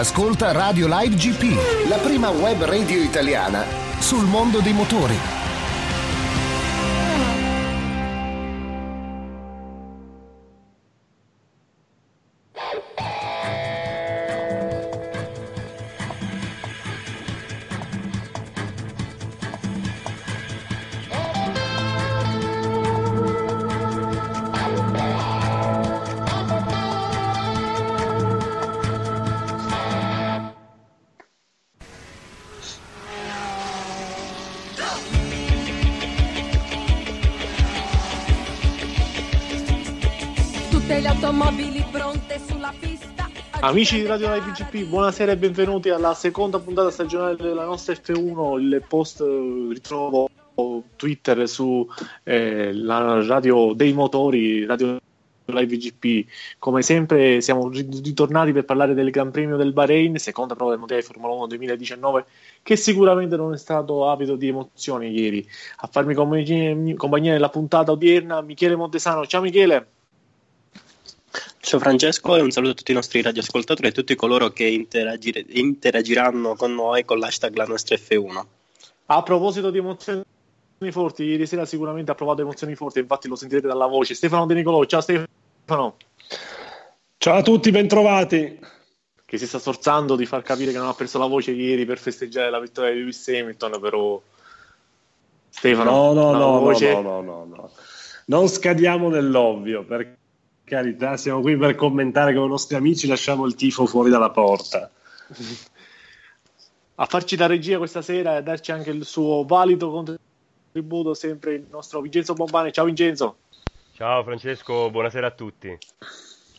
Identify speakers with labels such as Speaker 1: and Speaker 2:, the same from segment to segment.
Speaker 1: Ascolta Radio Live GP, la prima web radio italiana sul mondo dei motori.
Speaker 2: Amici di Radio Live GP, buonasera e benvenuti alla seconda puntata stagionale della nostra F1, il post eh, ritrovo Twitter su eh, la radio dei motori, Radio Live GP. Come sempre siamo ri- ritornati per parlare del Gran Premio del Bahrain, seconda prova del Mondiale Formula 1 2019, che sicuramente non è stato avido di emozioni ieri. A farmi compagnia nella puntata odierna Michele Montesano. Ciao Michele!
Speaker 3: Ciao Francesco e un saluto a tutti i nostri radioascoltatori e a tutti coloro che interagire- interagiranno con noi con l'hashtag la nostra F1.
Speaker 2: A proposito di emozioni forti, ieri sera sicuramente ha provato emozioni forti, infatti lo sentirete dalla voce. Stefano De Nicolò, ciao Stefano,
Speaker 4: Ciao a tutti, bentrovati.
Speaker 2: che si sta sforzando di far capire che non ha perso la voce ieri per festeggiare la vittoria di Lewis Hamilton, però Stefano,
Speaker 4: No, no, no, no,
Speaker 2: voce-
Speaker 4: no, no, no, no. Non scadiamo nell'ovvio, per carità, siamo qui per commentare con i nostri amici, lasciamo il tifo fuori dalla porta.
Speaker 2: a farci da regia questa sera e a darci anche il suo valido contributo sempre il nostro Vincenzo Bombani. Ciao Vincenzo!
Speaker 5: Ciao Francesco, buonasera a tutti.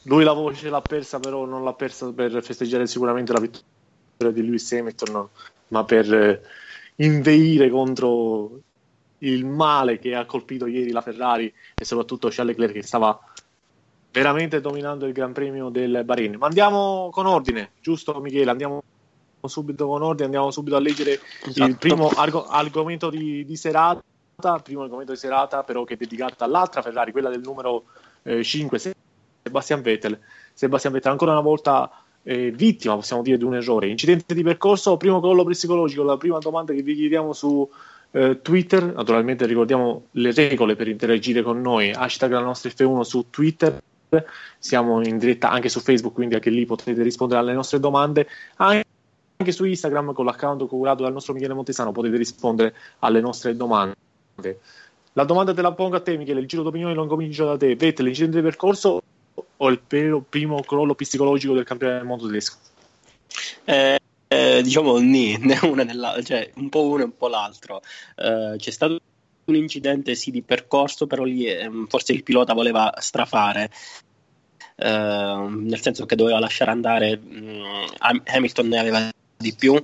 Speaker 2: Lui la voce l'ha persa, però non l'ha persa per festeggiare sicuramente la vittoria di Lewis Hamilton, no, ma per eh, inveire contro il male che ha colpito ieri la Ferrari e soprattutto Charles Leclerc che stava veramente dominando il Gran Premio del Bahrain. Ma andiamo con ordine, giusto Michele? Andiamo subito con ordine, andiamo subito a leggere il
Speaker 3: Esatto.
Speaker 2: primo argo- argomento di, di serata, primo argomento di serata però che è dedicato all'altra Ferrari, quella del numero 5, Sebastian Vettel. Sebastian Vettel ancora una volta eh, vittima, possiamo dire, di un errore. Incidente di percorso, primo collo psicologico, la prima domanda che vi chiediamo su eh, Twitter, naturalmente ricordiamo le regole per interagire con noi, hashtag la nostra F1 su Twitter, siamo in diretta anche su Facebook, quindi anche lì potete rispondere alle nostre domande. Anche su Instagram con l'account curato dal nostro Michele Montesano potete rispondere alle nostre domande. La domanda te la pongo a te, Michele. Il giro d'opinione lo incomincio da te. Vettel, l'incidente di percorso o il primo crollo psicologico del campione del mondo tedesco?
Speaker 3: Eh, eh, diciamo ni, né una né l'altra, cioè un po' uno e un po' l'altro. Eh, c'è stato un incidente sì di percorso, però lì ehm, forse il pilota voleva strafare. eh, nel senso che doveva lasciare andare mh, Ham- Hamilton ne aveva di più.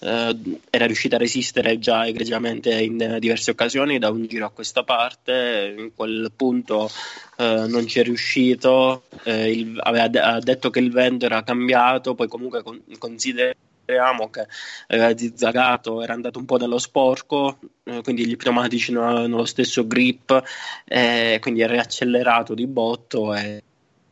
Speaker 3: Eh, era riuscito a resistere già egregiamente in diverse occasioni da un giro a questa parte. In quel punto eh, non ci è riuscito. Eh, il- aveva de- detto che il vento era cambiato poi comunque con- consideriamo che aveva zizzagato era andato un po' nello sporco eh, quindi gli pneumatici non avevano lo stesso grip eh, quindi è riaccelerato di botto e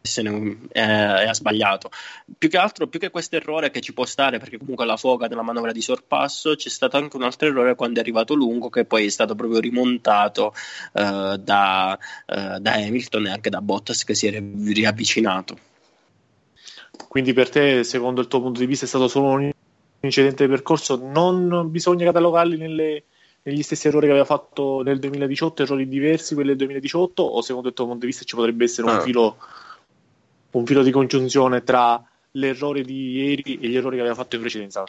Speaker 3: se ne, eh, ha sbagliato più che altro, più che questo errore che ci può stare, perché comunque la foga nella manovra di sorpasso, c'è stato anche un altro errore quando è arrivato lungo, che poi è stato proprio rimontato eh, da, eh, da Hamilton e anche da Bottas che si è riavvicinato.
Speaker 2: Quindi per te, secondo il tuo punto di vista, è stato solo un incidente di percorso? Non bisogna catalogarli nelle- negli stessi errori che aveva fatto nel 2018, errori diversi quelli del 2018? O secondo il tuo punto di vista ci potrebbe essere un
Speaker 3: Ah.
Speaker 2: filo un filo di congiunzione tra l'errore di ieri e gli errori che aveva fatto in precedenza?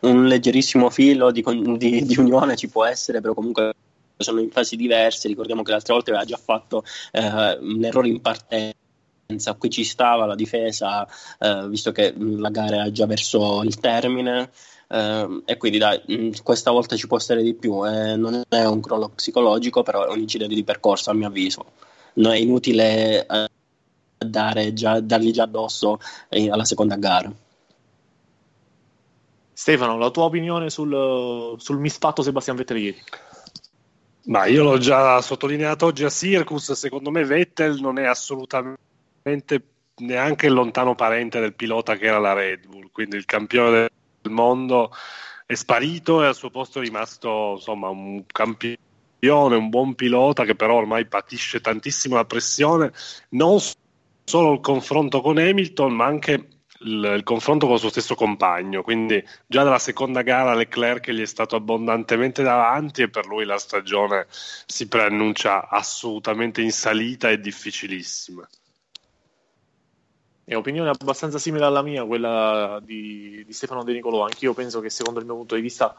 Speaker 3: un leggerissimo filo di, di, di, unione ci può essere, però comunque sono in fasi diverse. Ricordiamo che l'altra volta aveva già fatto eh, un errore in partenza, qui ci stava la difesa, eh, visto che la gara era già verso il termine. Uh, e quindi dai, mh, questa volta ci può essere di più. Eh, non è un crollo psicologico, però è un incidente di percorso, a mio avviso. Non è inutile uh, dare già, dargli già addosso eh, alla seconda gara.
Speaker 2: Stefano, la tua opinione sul, sul misfatto Sebastian Vettel ieri?
Speaker 4: Ma io l'ho già sottolineato oggi a Circus, secondo me Vettel non è assolutamente neanche il lontano parente del pilota che era la Red Bull, quindi il campione del mondo è sparito e al suo posto è rimasto insomma un campione, un buon pilota che però ormai patisce tantissimo la pressione, non solo il confronto con Hamilton, ma anche il, il, confronto con il suo stesso compagno. Quindi già dalla seconda gara Leclerc gli è stato abbondantemente davanti e per lui la stagione si preannuncia assolutamente in salita e difficilissima.
Speaker 2: È opinione abbastanza simile alla mia, quella di, di Stefano De Nicolò. Anch'io penso che, secondo il mio punto di vista,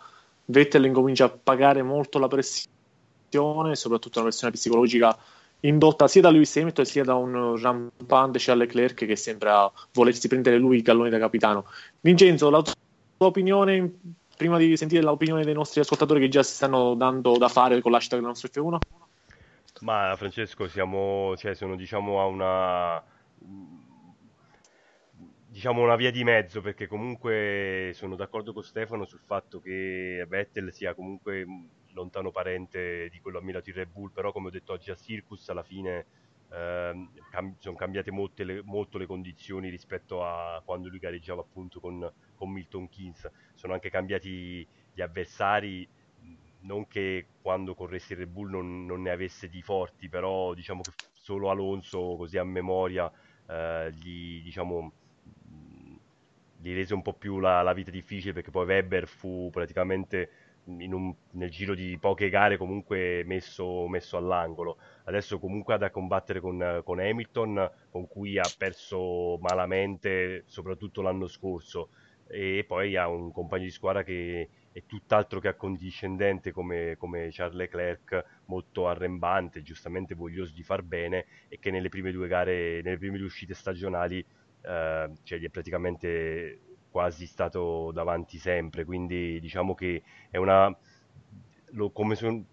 Speaker 2: Vettel incomincia a pagare molto la pressione, soprattutto una pressione psicologica indotta sia da Lewis Hamilton sia da un rampante Charles Leclerc che sembra volersi prendere lui il gallone da capitano. Vincenzo, la tua opinione, prima di sentire l'opinione dei nostri ascoltatori che già si stanno dando da fare con l'hashtag del nostro F1?
Speaker 5: Ma Francesco, siamo, cioè, sono diciamo a una diciamo una via di mezzo perché comunque sono d'accordo con Stefano sul fatto che Vettel sia comunque lontano parente di quello ammirato in Red Bull, però come ho detto oggi a Circus alla fine eh, cam- sono cambiate le, molto le condizioni rispetto a quando lui gareggiava appunto con, con Milton Keynes, sono anche cambiati gli avversari, non che quando corresse il Red Bull non, non, ne avesse di forti, però diciamo che solo Alonso così a memoria eh, gli diciamo gli rese un po' più la, la, vita difficile perché poi Weber fu praticamente un, nel giro di poche gare comunque messo, messo, all'angolo. Adesso comunque ha da combattere con, con, Hamilton, con cui ha perso malamente soprattutto l'anno scorso e poi ha un compagno di squadra che è tutt'altro che accondiscendente come, come Charles Leclerc, molto arrembante, giustamente voglioso di far bene e che nelle prime due gare, nelle prime due uscite stagionali eh, cioè gli è praticamente quasi stato davanti sempre, quindi diciamo che è una... Lo, come sono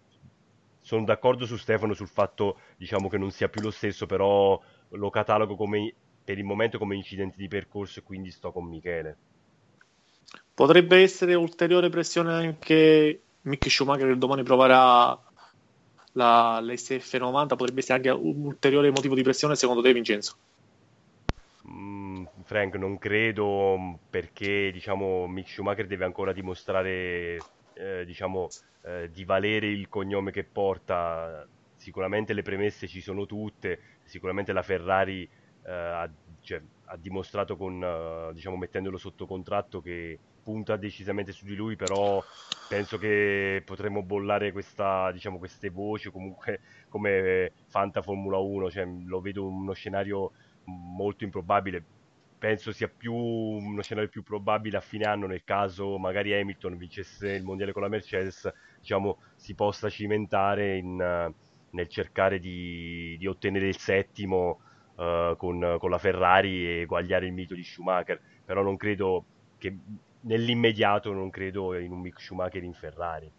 Speaker 5: son d'accordo su Stefano sul fatto diciamo, che non sia più lo stesso, però lo catalogo come, per il momento come incidente di percorso e quindi sto con Michele.
Speaker 2: Potrebbe essere ulteriore pressione anche Mick Schumacher che domani proverà la, l'SF90, potrebbe essere anche un ulteriore motivo di pressione secondo te Vincenzo?
Speaker 5: Mm, Frank, non credo perché diciamo, Mick Schumacher deve ancora dimostrare eh, diciamo, eh, di valere il cognome che porta. Sicuramente le premesse ci sono tutte, sicuramente la Ferrari eh, ha, cioè, ha, dimostrato con, eh, diciamo, mettendolo sotto contratto che punta decisamente su di lui, però penso che potremmo bollare questa, diciamo, queste voci comunque come Fanta Formula 1, cioè, lo vedo uno scenario molto improbabile. Penso sia più uno scenario più probabile a fine anno nel caso magari Hamilton vincesse il mondiale con la Mercedes, diciamo, si possa cimentare in, nel cercare di, di, ottenere il settimo uh, con, con, la Ferrari e eguagliare il mito di Schumacher. Però non credo che nell'immediato non credo in un Mick Schumacher in Ferrari.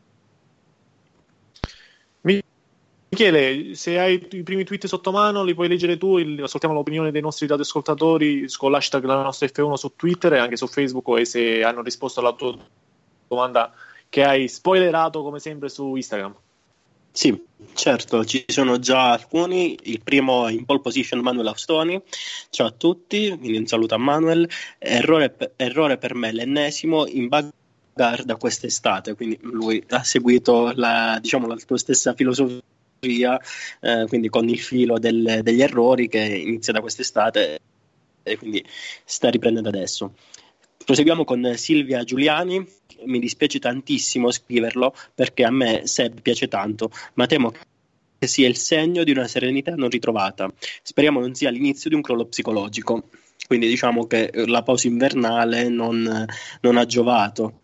Speaker 2: Michele, se hai i primi tweet sotto mano, li puoi leggere tu. Ascoltiamo l'opinione dei nostri radioascoltatori con l'hashtag la nostra F1 su Twitter e anche su Facebook. E se hanno risposto alla tua domanda che hai spoilerato come sempre su Instagram.
Speaker 3: Sì, certo, ci sono già alcuni. Il primo in pole position Manuel Austoni. Ciao a tutti, quindi un saluto a Manuel. Errore, errore per me, l'ennesimo in bug da quest'estate, quindi lui ha seguito la, diciamo, la tua stessa filosofia eh, quindi con il filo del, degli errori che inizia da quest'estate e quindi sta riprendendo adesso. Proseguiamo con Silvia Giuliani. Mi dispiace tantissimo scriverlo perché a me Seb piace tanto, ma temo che sia il segno di una serenità non ritrovata. Speriamo non sia l'inizio di un crollo psicologico. Quindi diciamo che la pausa invernale non, non ha giovato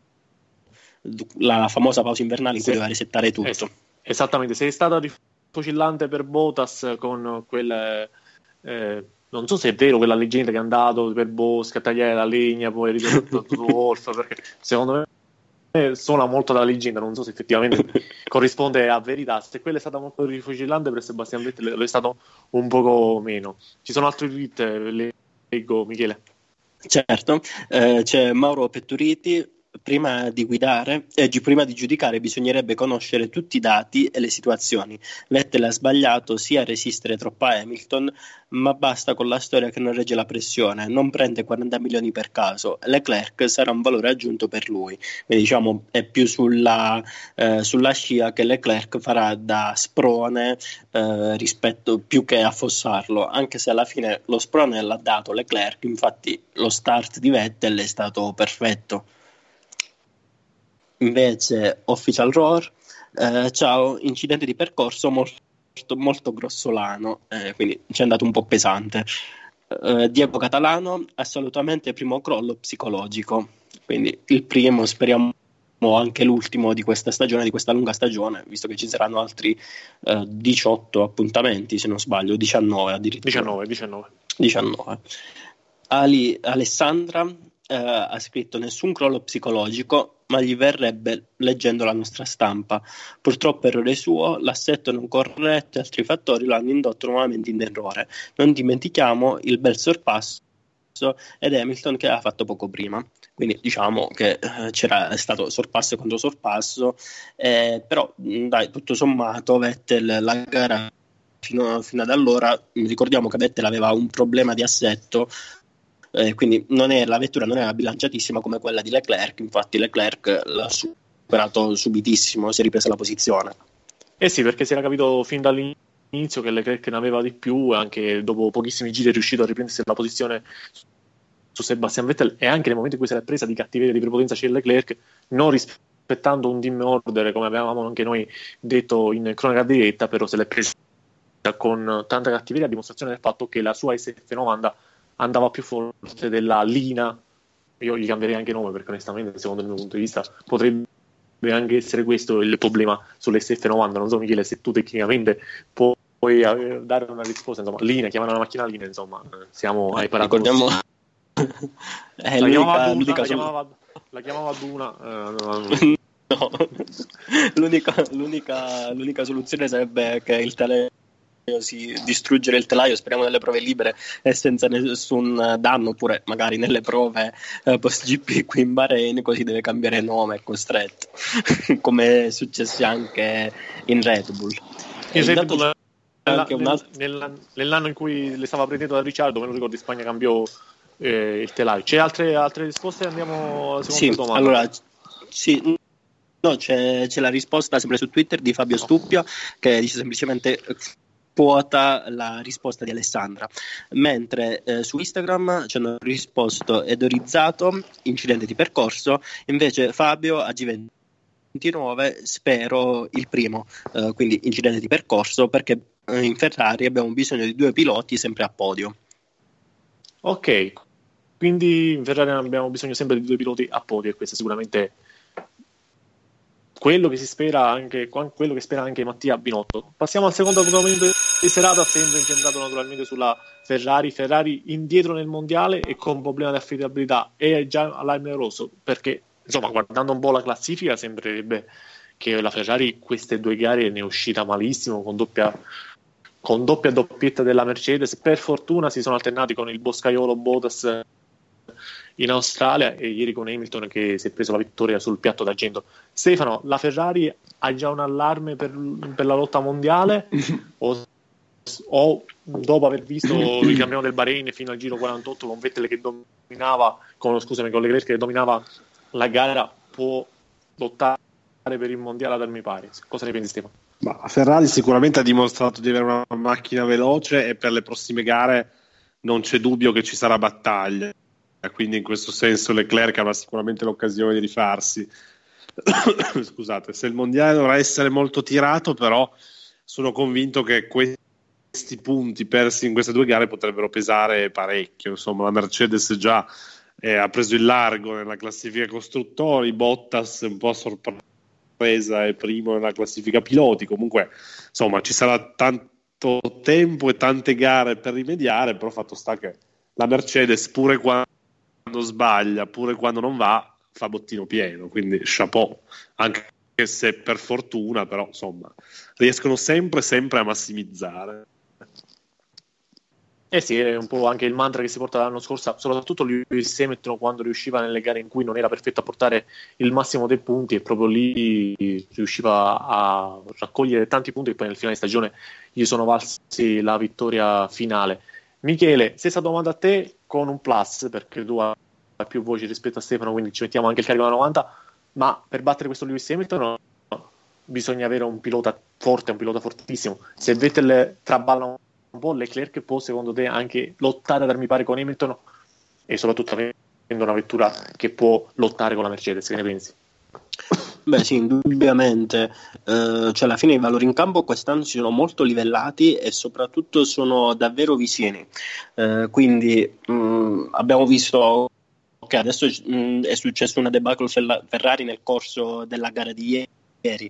Speaker 3: la famosa pausa invernale in cui
Speaker 2: Sì.
Speaker 3: doveva resettare tutto.
Speaker 2: Es- esattamente, sei stata rifocillante per Botas con quel... eh, non so se è vero quella leggenda che è andato per Bosca a tagliare la legna, poi è ritornato su Wolf, perché secondo me suona molto da leggenda, non so se effettivamente corrisponde a verità. Se quella è stata molto rifocillante per Sebastian Vettel, lo è stato un poco meno. Ci sono altri tweet, le leggo Michele.
Speaker 3: Certo, eh, c'è Mauro Petturiti. Prima di guidare, eh, prima di giudicare, bisognerebbe conoscere tutti i dati e le situazioni. Vettel ha sbagliato sia a resistere troppo a Hamilton, ma basta con la storia che non regge la pressione. Non prende 40 milioni per caso. Leclerc sarà un valore aggiunto per lui. Quindi, diciamo, è più sulla, eh, sulla scia che Leclerc farà da sprone eh, rispetto più che affossarlo, anche se alla fine lo sprone l'ha dato Leclerc. Infatti, lo start di Vettel è stato perfetto. Invece, Official Roar, eh, ciao, incidente di percorso molto, molto grossolano, eh, quindi ci è andato un po' pesante. Eh, Diego Catalano, assolutamente primo crollo psicologico, quindi il primo, speriamo anche l'ultimo di questa stagione, di questa lunga stagione, visto che ci saranno altri eh, 18 appuntamenti, se non sbaglio, 19 addirittura.
Speaker 2: 19, 19.
Speaker 3: 19. Ali- Alessandra eh, ha scritto nessun crollo psicologico, ma gli verrebbe leggendo la nostra stampa. Purtroppo errore suo, l'assetto non corretto e altri fattori lo hanno indotto nuovamente in errore. Non dimentichiamo il bel sorpasso ed Hamilton che ha fatto poco prima. Quindi diciamo che eh, c'era stato sorpasso contro sorpasso, eh, però dai, tutto sommato Vettel la gara fino, fino ad allora, ricordiamo che Vettel aveva un problema di assetto, eh, quindi è- la vettura non era bilanciatissima come quella di Leclerc, infatti Leclerc l'ha superato subitissimo, si è ripresa la posizione.
Speaker 2: Eh sì, perché si era capito fin dall'inizio che Leclerc ne aveva di più, e anche dopo pochissimi giri è riuscito a riprendersi la posizione su Sebastian Vettel e anche nel momento in cui si era presa di cattiveria di prepotenza c'è Leclerc, non rispettando un team order come avevamo anche noi detto in cronaca diretta, però se l'è presa con tanta cattiveria a dimostrazione del fatto che la sua SF90 andava più forte della Lina. Io gli cambierei anche nome perché onestamente, secondo il mio punto di vista, potrebbe anche essere questo il problema sull'SF90. Non so, Michele, se tu tecnicamente puoi eh, dare una risposta. Insomma, Lina, chiamare la macchina Lina, insomma, eh, siamo ai paradoessi.
Speaker 3: Ricordiamo, è
Speaker 2: La chiamava Duna,
Speaker 3: l'unica
Speaker 2: la chiamava, la chiamava Duna. eh, no,
Speaker 3: No. l'unica, l'unica- l'unica soluzione sarebbe che il telaio si distruggere il telaio, speriamo nelle prove libere e senza nessun danno, oppure magari nelle prove eh, post GP qui in Bahrain, così deve cambiare nome, è costretto, come è successo anche in Red Bull.
Speaker 2: In Red Bull, nella-
Speaker 3: altro-
Speaker 2: nella- nell'anno in cui le stava prendendo da Ricciardo, me lo ricordo, in Spagna cambiò eh, il telaio. C'è altre, altre risposte? Andiamo alla seconda
Speaker 3: Sì,
Speaker 2: domanda.
Speaker 3: allora, sì, no, c'è, c'è la risposta sempre su Twitter di Fabio Stuppio che dice semplicemente quota la risposta di Alessandra, mentre eh, su Instagram ci hanno risposto Edorizzato, incidente di percorso, invece Fabio a G29 spero il primo, eh, quindi incidente di percorso perché eh, in Ferrari abbiamo bisogno di due piloti sempre a podio.
Speaker 2: Ok, quindi in Ferrari abbiamo bisogno sempre di due piloti a podio e questo è quello che si spera anche quello che spera anche Mattia Binotto. Passiamo al secondo appuntamento di serata, sempre incentrato naturalmente sulla Ferrari. Ferrari indietro nel mondiale e con problema di affidabilità e già all'arme rosso perché insomma guardando un po' la classifica sembrerebbe che la Ferrari queste due gare ne è uscita malissimo con doppia con doppia doppietta della Mercedes. Per fortuna si sono alternati con il boscaiolo Bottas in Australia e ieri con Hamilton che si è preso la vittoria sul piatto d'argento. Stefano, la Ferrari ha già un allarme per, per la lotta mondiale o, o dopo aver visto il campionato del Bahrain fino al giro 48 con Vettel che dominava, con, scusami, con Leclerc che dominava la gara può lottare per il mondiale ad armi pari? Cosa ne pensi Stefano?
Speaker 4: Ma Ferrari sicuramente ha dimostrato di avere una macchina veloce e per le prossime gare non c'è dubbio che ci sarà battaglia. Quindi in questo senso Leclerc avrà sicuramente l'occasione di rifarsi. Scusate, se il mondiale dovrà essere molto tirato, però sono convinto che questi punti persi in queste due gare potrebbero pesare parecchio. Insomma, la Mercedes già e ha preso il largo nella classifica costruttori, Bottas un po' sorpresa è primo nella classifica piloti, comunque insomma ci sarà tanto tempo e tante gare per rimediare, però fatto sta che la Mercedes pure quando sbaglia, pure quando non va, fa bottino pieno, quindi chapeau, anche se per fortuna, però insomma, riescono sempre, sempre a massimizzare.
Speaker 2: Eh sì, è un po' anche il mantra che si porta l'anno scorso, soprattutto Lewis Hamilton quando riusciva nelle gare in cui non era perfetto a portare il massimo dei punti e proprio lì riusciva a raccogliere tanti punti e poi nel finale di stagione gli sono valsi la vittoria finale. Michele, stessa domanda a te con un plus perché tu hai più voci rispetto a Stefano, quindi ci mettiamo anche il carico da 90, ma per battere questo Lewis Hamilton no, bisogna avere un pilota forte, un pilota fortissimo. Se Vettel traballa un po', Leclerc può secondo te anche lottare ad armi pari con Hamilton e soprattutto avendo una vettura che può lottare con la Mercedes, che ne pensi?
Speaker 3: Beh sì, indubbiamente, eh, cioè alla fine i valori in campo quest'anno si sono molto livellati e soprattutto sono davvero vicini, eh, quindi mh, mm, abbiamo visto che adesso mh, mm, è successo una debacle Ferrari nel corso della gara di ieri,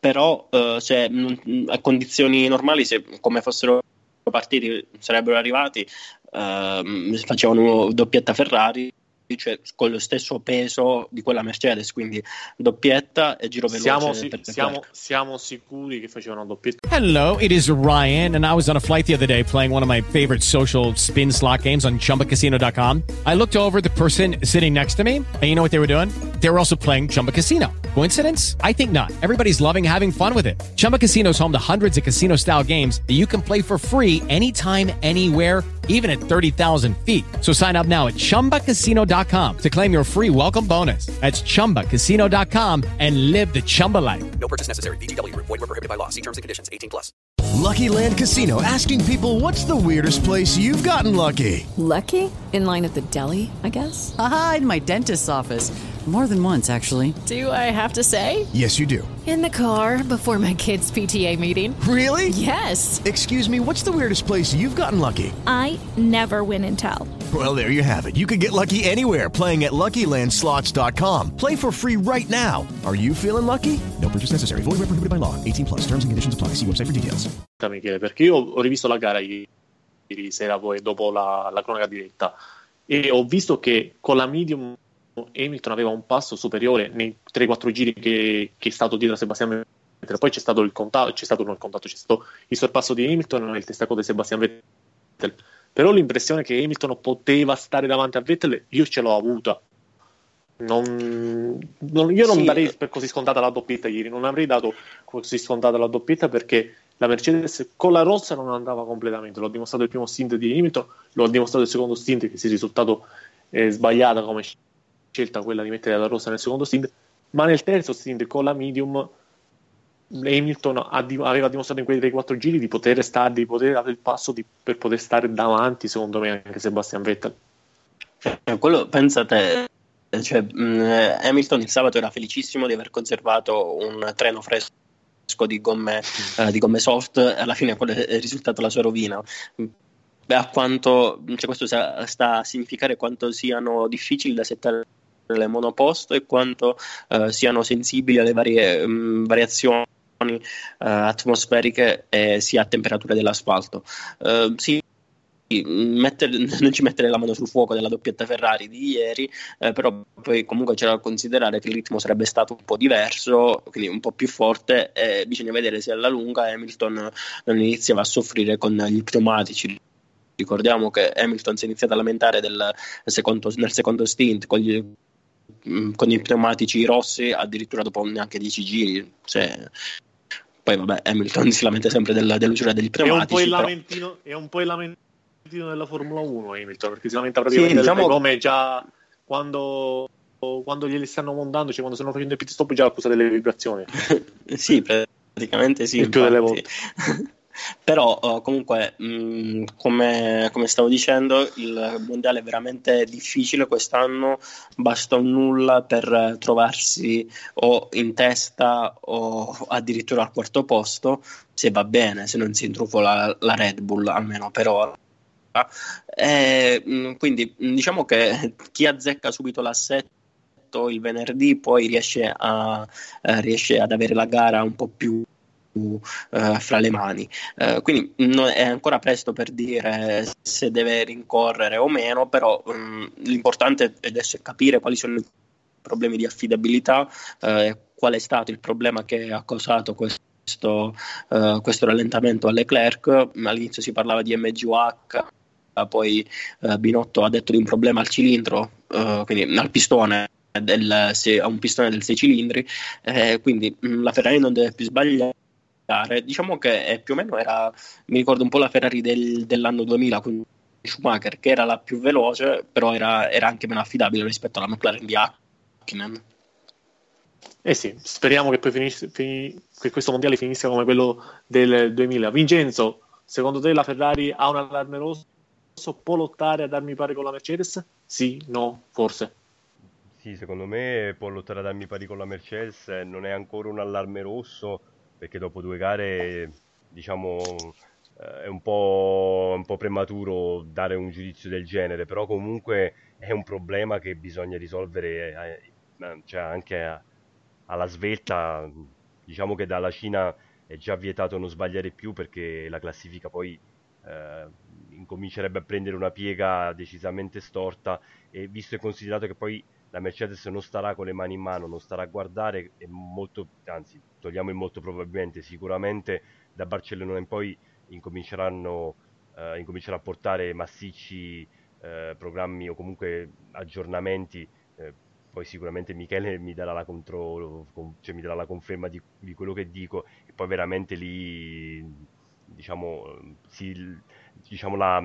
Speaker 3: però eh, se, mh, mm, a condizioni normali, se come fossero partiti sarebbero arrivati, eh, facevano doppietta Ferrari cioè, con lo stesso peso di quella Mercedes, quindi doppietta e giro veloce.
Speaker 2: Siamo, si- siamo, siamo sicuri che facevano doppietta.
Speaker 6: Hello, it is Ryan, and I was on a flight the other day playing one of my favorite social spin slot games on chumbacasino.com. I looked over the person sitting next to me, and you know what they were doing? They were also playing Chumba Casino. Coincidence? I think not. Everybody's loving having fun with it. Chumba Casino is home to hundreds of casino style games that you can play for free anytime, anywhere, even at 30,000 feet. So sign up now at chumbacasino.com to claim your free welcome bonus. That's chumbacasino.com and live the Chumba life.
Speaker 7: No purchase necessary. VGW, void, were prohibited by law. See terms and conditions 18 plus.
Speaker 1: Lucky Land Casino asking people what's the weirdest place you've gotten lucky?
Speaker 8: Lucky? In line at the deli, I guess?
Speaker 9: Aha, in my dentist's office. More than once, actually.
Speaker 8: Do I have to say?
Speaker 1: Yes, you do.
Speaker 8: In the car before my kids' PTA meeting.
Speaker 1: Really?
Speaker 8: Yes.
Speaker 1: Excuse me, what's the weirdest place you've gotten lucky?
Speaker 10: I never win and tell.
Speaker 1: Well, there you have it. You can get lucky anywhere playing at LuckyLandSlots.com. Play for free right now. Are you feeling lucky? No purchase necessary. Void where prohibited by law. 18 plus. Terms and conditions apply. See website for details.
Speaker 2: Michele, perché io ho rivisto la gara ieri sera poi dopo la, la cronaca diretta e ho visto che con la medium Hamilton aveva un passo superiore nei 3-4 giri che, che, è stato dietro a Sebastian Vettel. Poi c'è stato il contatto, c'è stato, il, contatto, c'è stato il sorpasso di Hamilton e il testacoda di Sebastian Vettel. Però l'impressione che Hamilton poteva stare davanti a Vettel, io ce l'ho avuta. Non, non, io non sì. darei per così scontata la doppietta ieri, non avrei dato così scontata la doppietta perché la Mercedes con la rossa non andava completamente. L'ho dimostrato il primo stint di Hamilton, l'ho dimostrato il secondo stint che si è risultato eh, sbagliata come scelta quella di mettere la rossa nel secondo stint, ma nel terzo stint con la medium Hamilton aveva dimostrato in quei 3-4 giri di poter stare, di poter avere il passo di, per poter stare davanti, secondo me, anche Sebastian Vettel.
Speaker 3: Eh, quello pensa te, cioè, mh, Hamilton il sabato era felicissimo di aver conservato un treno fresco di gomme, eh, di gomme soft, alla fine quello è risultato la sua rovina. Beh, a quanto cioè questo sta a significare quanto siano difficili da settare le monoposto e quanto eh, siano sensibili alle varie mh, mm, variazioni uh, atmosferiche e sia a temperatura dell'asfalto. Uh, sì, mettere, non ci mettere la mano sul fuoco della doppietta Ferrari di ieri, eh, però poi comunque c'era da considerare che il ritmo sarebbe stato un po' diverso, quindi un po' più forte e bisogna vedere se alla lunga Hamilton non iniziava a soffrire con gli pneumatici. Ricordiamo che Hamilton si è iniziato a lamentare del secondo, nel secondo stint con gli Mm, con i pneumatici rossi addirittura dopo neanche 10 giri. Cioè, poi vabbè, Hamilton si lamenta sempre della, dell'usura degli pneumatici.
Speaker 2: È un, però... è un po' il lamentino della Formula 1 Hamilton, perché si lamenta praticamente sì, diciamo... come già quando, quando glieli stanno montando, cioè quando stanno facendo il pit stop già accusa delle vibrazioni.
Speaker 3: sì, praticamente sì.
Speaker 2: Il più delle volte.
Speaker 3: Però uh, comunque, mh, mm, come, come, stavo dicendo, il mondiale è veramente difficile quest'anno, basta un nulla per trovarsi o in testa o addirittura al quarto posto, se va bene, se non si intrufola la, Red Bull, almeno per ora. Eh, mh, quindi mh, diciamo che chi azzecca subito l'assetto il venerdì poi riesce, a, eh, riesce ad avere la gara un po' più uh, fra le mani. Uh, quindi no, è ancora presto per dire se deve rincorrere o meno, però um, l'importante adesso è capire quali sono i problemi di affidabilità, uh, qual è stato il problema che ha causato questo. Questo, rallentamento a Leclerc all'inizio si parlava di MGUH poi Binotto ha detto di un problema al cilindro quindi al pistone del, se, a un pistone del 6 cilindri, eh, quindi mh, la Ferrari non deve più sbagliare Diciamo che eh, più o meno era, mi ricordo un po' la Ferrari del, dell'anno 2000 con Schumacher, che era la più veloce, però era, era anche meno affidabile rispetto alla McLaren di Hakkinen.
Speaker 2: Eh sì, speriamo che poi finisce, fin- che questo mondiale finisca come quello del 2000. Vincenzo, secondo te la Ferrari ha un allarme rosso? Può lottare a darmi pari con la Mercedes? Sì, no, forse.
Speaker 5: Sì, secondo me può lottare a darmi pari con la Mercedes, non è ancora un allarme rosso perché dopo due gare diciamo eh, è un po', un po' prematuro dare un giudizio del genere, però comunque è un problema che bisogna risolvere eh, cioè anche alla svelta. Diciamo che dalla Cina è già vietato non sbagliare più perché la classifica poi eh, incomincerebbe a prendere una piega decisamente storta e visto e considerato che poi la Mercedes non starà con le mani in mano, non starà a guardare e molto, anzi togliamo il molto probabilmente, sicuramente da Barcellona in poi incominceranno eh, incomincerà a portare massicci eh, programmi o comunque aggiornamenti eh, poi sicuramente Michele mi darà la, contro, cioè mi darà la conferma di, di, quello che dico e poi veramente lì diciamo, si, diciamo la,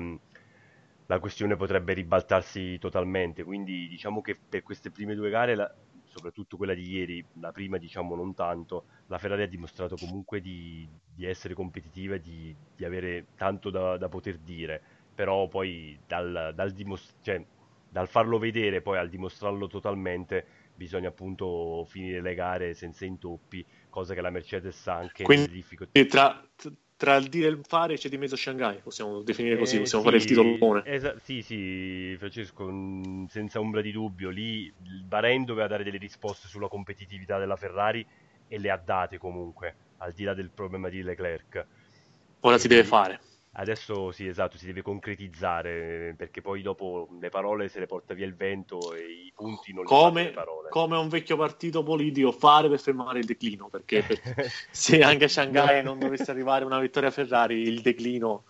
Speaker 5: la questione potrebbe ribaltarsi totalmente. Quindi diciamo che per queste prime due gare, la, soprattutto quella di ieri, la prima diciamo non tanto, la Ferrari ha dimostrato comunque di, di essere competitiva e di, di avere tanto da, da, poter dire, però poi dal, dal, dimos- cioè, dal farlo vedere poi al dimostrarlo totalmente bisogna appunto finire le gare senza intoppi, cosa che la Mercedes ha anche
Speaker 2: Quindi, tra, tra il dire e il fare c'è di mezzo Shanghai, possiamo definire così, eh, possiamo sì, fare il titolone.
Speaker 5: Esa- sì, sì, Francesco, senza ombra di dubbio, lì il Bahrain doveva dare delle risposte sulla competitività della Ferrari e le ha date comunque, al di là del problema di Leclerc.
Speaker 2: Ora e si deve fare.
Speaker 5: Adesso sì, esatto, si deve concretizzare perché poi dopo le parole se le porta via il vento e i punti non
Speaker 2: come,
Speaker 5: le parole.
Speaker 2: Come un vecchio partito politico fare per fermare il declino, perché, perché se anche a Shanghai non dovesse arrivare una vittoria Ferrari, il declino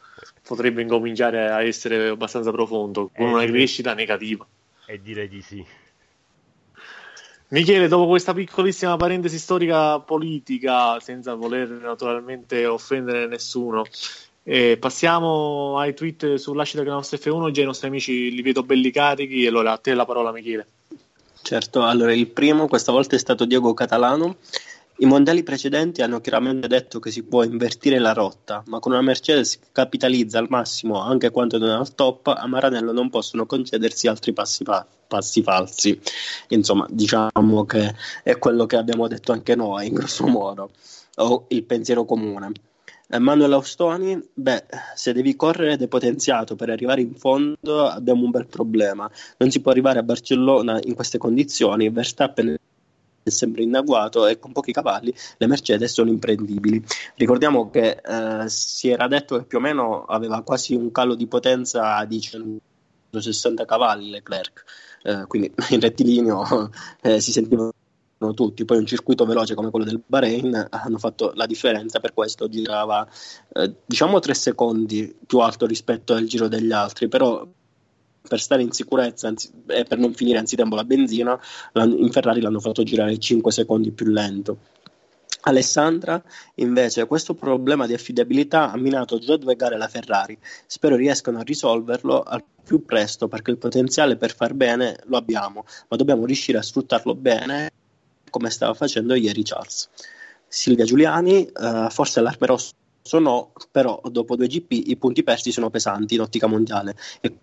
Speaker 2: potrebbe incominciare a essere abbastanza profondo, con eh, una crescita negativa.
Speaker 5: E direi di sì.
Speaker 2: Michele, dopo questa piccolissima parentesi storica politica, senza voler naturalmente offendere nessuno, e passiamo ai tweet sull'ascita nostra F1. Già i nostri amici li vedo belli carichi. Allora, a te la parola, Michele.
Speaker 3: Certo, allora il primo questa volta è stato Diego Catalano. I mondiali precedenti hanno chiaramente detto che si può invertire la rotta, ma con una Mercedes che capitalizza al massimo anche quando non è al top, a Maranello non possono concedersi altri passi, pa- passi falsi. Insomma, diciamo che è quello che abbiamo detto anche noi, in grosso modo, o il pensiero comune. Manuel Austoni, beh, se devi correre depotenziato per arrivare in fondo abbiamo un bel problema. Non si può arrivare a Barcellona in queste condizioni. Verstappen è sempre in agguato e con pochi cavalli le Mercedes sono imprendibili. Ricordiamo che eh, si era detto che più o meno aveva quasi un calo di potenza di 160 cavalli Leclerc, eh, quindi in rettilineo eh, si sentiva tutti, poi un circuito veloce come quello del Bahrain hanno fatto la differenza, per questo girava eh, diciamo tre secondi più alto rispetto al giro degli altri, però per stare in sicurezza anzi, e per non finire anzitempo la benzina, in Ferrari l'hanno fatto girare 5 secondi più lento. Alessandra, invece, questo problema di affidabilità ha minato già due gare la Ferrari. Spero riescano a risolverlo al più presto perché il potenziale per far bene lo abbiamo, ma dobbiamo riuscire a sfruttarlo bene come stava facendo ieri Charles. Silvia Giuliani, eh, forse allarme rosso no, però dopo due GP i punti persi sono pesanti in ottica mondiale e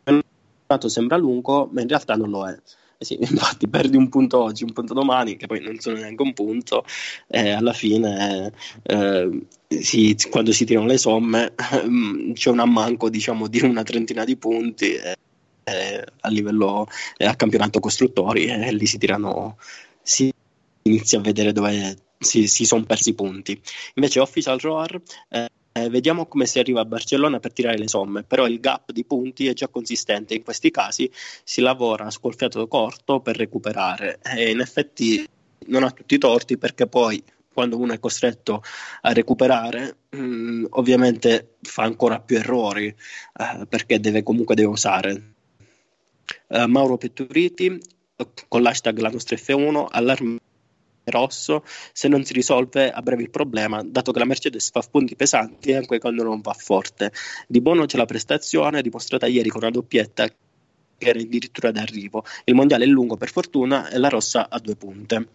Speaker 3: sembra lungo, ma in realtà non lo è. sì, infatti perdi un punto oggi, un punto domani, che poi non sono neanche un punto, e alla fine eh, si, quando si tirano le somme c'è un ammanco diciamo, di una trentina di punti eh, eh, a livello eh, a campionato costruttori e lì si tirano, si inizia a vedere dove si, si sono persi i punti. Invece Official Roar eh, eh, vediamo come si arriva a Barcellona per tirare le somme, però il gap di punti è già consistente, in questi casi si lavora a scolfiato corto per recuperare e in effetti non ha tutti i torti perché poi quando uno è costretto a recuperare mh, mm, ovviamente fa ancora più errori eh, perché deve comunque deve usare. Uh, Mauro Petturiti con l'hashtag la nostra F1 allarme rosso se non si risolve a breve il problema, dato che la Mercedes fa punti pesanti anche quando non va forte. Di buono c'è la prestazione dimostrata ieri con una doppietta che era addirittura d'arrivo. Il mondiale è lungo per fortuna e la rossa ha due punte.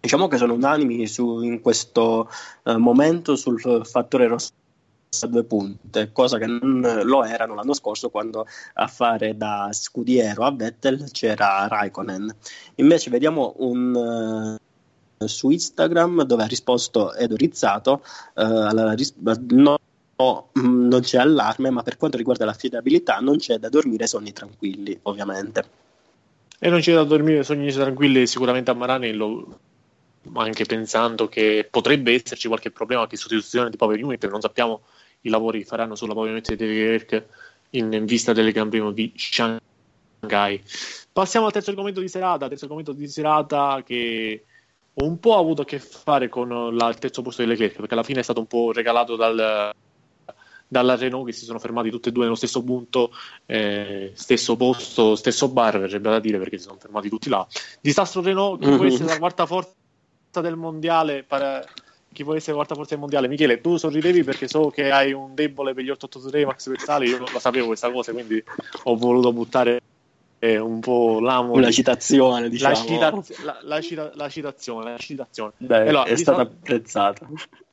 Speaker 3: Diciamo che sono unanimi su, in questo uh, momento sul fattore rosso a due punte, cosa che non lo erano l'anno scorso quando a fare da scudiero a Vettel c'era Raikkonen. Invece vediamo un su Instagram dove ha risposto Edo Rizzato eh, alla risposta no, mm, non c'è allarme, ma per quanto riguarda l'affidabilità non c'è da dormire sonni tranquilli, ovviamente.
Speaker 2: E non c'è da dormire sogni tranquilli sicuramente a Maranello, anche pensando che potrebbe esserci qualche problema di sostituzione di Power Unit, non sappiamo i lavori che faranno sulla Power Unit di Leclerc in, in vista delle Gran Premio di Shanghai. Passiamo al terzo argomento di serata, terzo argomento di serata che un po' ha avuto a che fare con la, il terzo posto di Leclerc, perché alla fine è stato un po' regalato dal, dalla Renault che si sono fermati tutti e due nello stesso punto, eh, stesso posto, stesso bar, verrebbe da dire perché si sono fermati tutti là. Disastro Renault, chi mm-hmm. può essere la quarta forza del mondiale? Per, chi la quarta forza del mondiale? Michele, tu sorridevi perché so che hai un debole per gli 883 Max Verstappen, io non la sapevo questa cosa, quindi ho voluto buttare è un po' l'amo
Speaker 3: una citazione diciamo.
Speaker 2: la, citaz- la, la, cita- la citazione la citazione.
Speaker 3: Beh, allora, è stata apprezzata.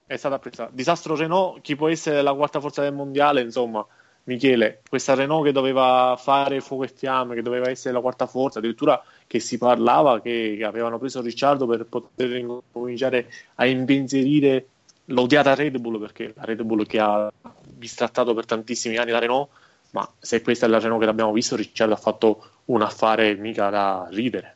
Speaker 2: è stata apprezzata. Disastro Renault chi può essere la quarta forza del mondiale insomma Michele questa Renault che doveva fare fuoco e fiamme che doveva essere la quarta forza addirittura che si parlava che avevano preso Ricciardo per poter cominciare a impensierire l'odiata Red Bull perché la Red Bull che ha bistrattato per tantissimi anni la Renault ma se questa è la Renault che abbiamo visto Ricciardo ha fatto un affare mica da ridere.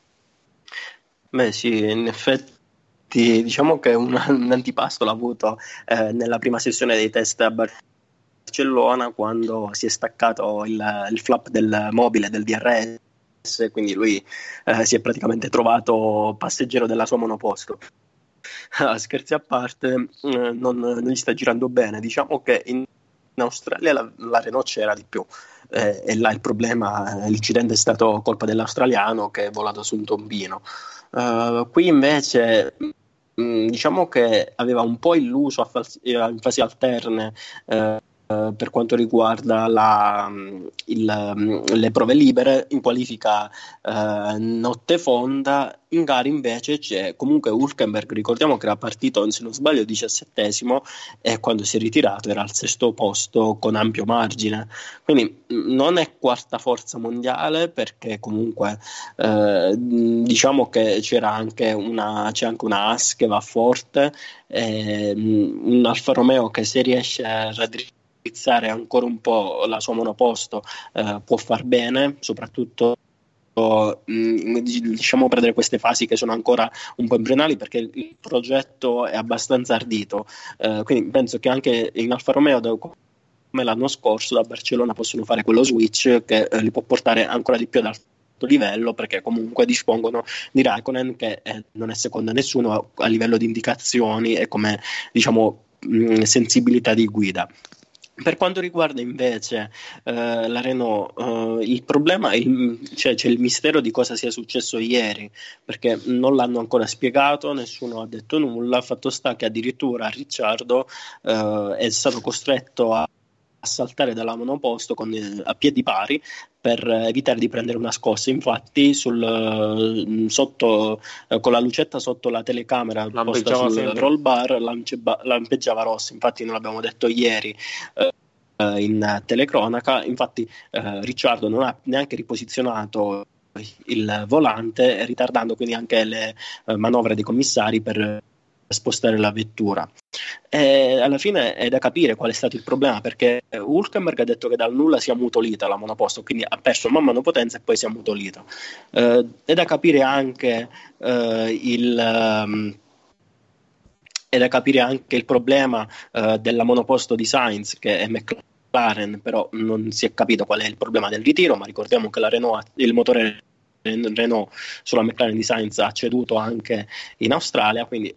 Speaker 3: Beh sì, in effetti diciamo che un, un antipasto l'ha avuto eh, nella prima sessione dei test a Barcellona quando si è staccato il, il flap del mobile del DRS, quindi lui eh, si è praticamente trovato passeggero della sua monoposto. Ah, scherzi a parte, eh, non, non, gli sta girando bene. Diciamo che in Australia la, la Renault c'era di più eh, e là il problema, l'incidente è stato colpa dell'australiano che è volato su un tombino. Uh, qui invece mh, mm, diciamo che aveva un po' illuso a fasi, in fasi alterne uh, eh, per quanto riguarda la, mm, il, mm, le prove libere in qualifica uh, notte fonda in gara invece c'è comunque Hulkenberg ricordiamo che era partito se non sbaglio diciassettesimo e quando si è ritirato era al sesto posto con ampio margine. Quindi mm, non è quarta forza mondiale perché comunque uh, diciamo che c'era anche una, c'è anche una AS che va forte un Alfa Romeo che se riesce a raddrizzare utilizzare ancora un po' la sua monoposto eh, può far bene, soprattutto mm, diciamo perdere queste fasi che sono ancora un po' embrionali perché il progetto è abbastanza ardito. Eh, quindi penso che anche in Alfa Romeo come l'anno scorso da Barcellona possono fare quello switch che eh, li può portare ancora di più ad alto livello perché comunque dispongono di Raikkonen che eh, non è secondo a nessuno a, a livello di indicazioni e come diciamo mh, mm, sensibilità di guida per quanto riguarda invece eh, la Renault, eh, il problema, il, cioè, c'è il mistero di cosa sia successo ieri, perché non l'hanno ancora spiegato, nessuno ha detto nulla, fatto sta che addirittura Ricciardo eh, è stato costretto a a saltare dalla monoposto con, eh, a piedi pari per evitare di prendere una scossa. Infatti, sul, eh, sotto, eh, con la lucetta sotto la telecamera posta sul sempre. roll bar lampeggiava rossa. Infatti, non l'abbiamo detto ieri in telecronaca. Infatti, Ricciardo non ha neanche riposizionato il volante, ritardando quindi anche le eh, manovre dei commissari per spostare la vettura. E alla fine è da capire qual è stato il problema perché Hulkenberg ha detto che dal nulla si è ammutolita la monoposto, quindi ha perso man mano potenza e poi si è ammutolita. Eh, è da capire anche eh, il. Um, è da capire anche il problema uh, della monoposto di Sainz che è McLaren, però non si è capito qual è il problema del ritiro, ma ricordiamo che Renault, il motore Renault sulla McLaren di Sainz ha ceduto anche in Australia, quindi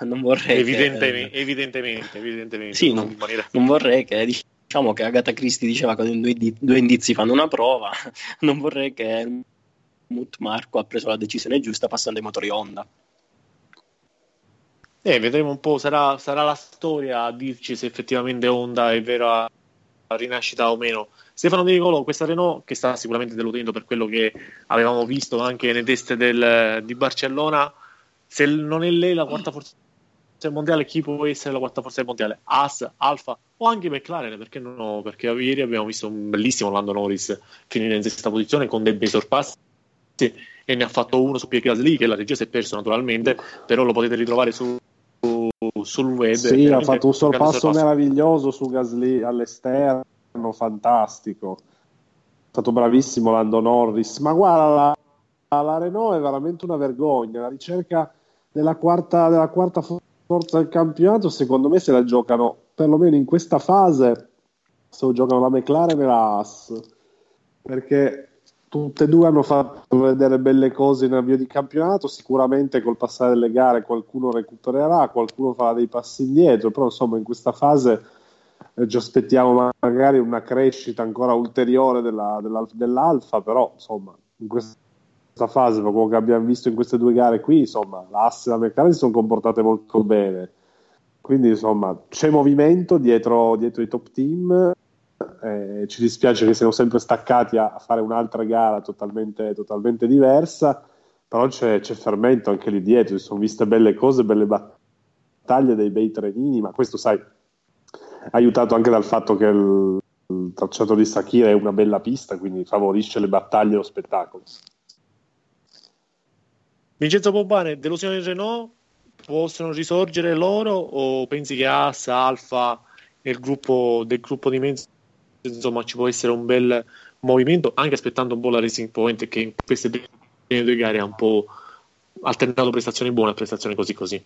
Speaker 3: non vorrei
Speaker 2: evidentemente,
Speaker 3: che,
Speaker 2: evidentemente, evidentemente
Speaker 3: sì, non, non, vorrei che diciamo che Agatha Christie diceva che due, due indizi fanno una prova. Non vorrei che Mut Marco ha preso la decisione giusta passando ai motori Honda.
Speaker 2: Eh, vedremo un po', sarà, sarà, la storia a dirci se effettivamente Honda è vera rinascita o meno. Stefano Di Nicolo, questa Renault che sta sicuramente deludendo per quello che avevamo visto anche nei test del, di Barcellona, se non è lei la quarta forza del mondiale, chi può essere la quarta forza del mondiale? As, Alfa o anche McLaren? Perché no? Perché ieri abbiamo visto un bellissimo Lando Norris finire in sesta posizione con dei bei sorpassi e ne ha fatto uno su Pierre Gasly che la regia si è perso naturalmente, però lo potete ritrovare su sul web.
Speaker 11: Sì, ha fatto un sorpasso, sorpasso meraviglioso su Gasly all'esterno, fantastico. È stato bravissimo Lando Norris. Ma guarda, la, la Renault è veramente una vergogna. La ricerca della quarta, della quarta forza del campionato, secondo me, se la giocano perlomeno in questa fase. Se lo giocano la McLaren e la Haas perché tutte e due hanno fatto vedere belle cose in avvio di campionato. Sicuramente col passare delle gare qualcuno recupererà, qualcuno farà dei passi indietro, però insomma in questa fase eh, ci aspettiamo magari una crescita ancora ulteriore della, della, dell'Alfa, però insomma in questa fase, per quello che abbiamo visto in queste due gare qui, insomma l'Asse e la McLaren si sono comportate molto bene. Quindi insomma c'è movimento dietro, dietro i top team eh, ci dispiace che siamo sempre staccati a, a fare un'altra gara totalmente, totalmente diversa, però c'è, c'è, fermento anche lì dietro, si sono viste belle cose, belle battaglie, dei bei trenini, ma questo sai, aiutato anche dal fatto che il, il tracciato di Sakira è una bella pista, quindi favorisce le battaglie e lo spettacolo.
Speaker 2: Vincenzo Pobbane, delusione del Renault, possono risorgere loro o pensi che As, Alfa il gruppo del gruppo di mezzo insomma ci può essere un bel movimento anche aspettando un po' la Racing Point che in queste due gare ha un po' alternato prestazioni buone a prestazioni così così?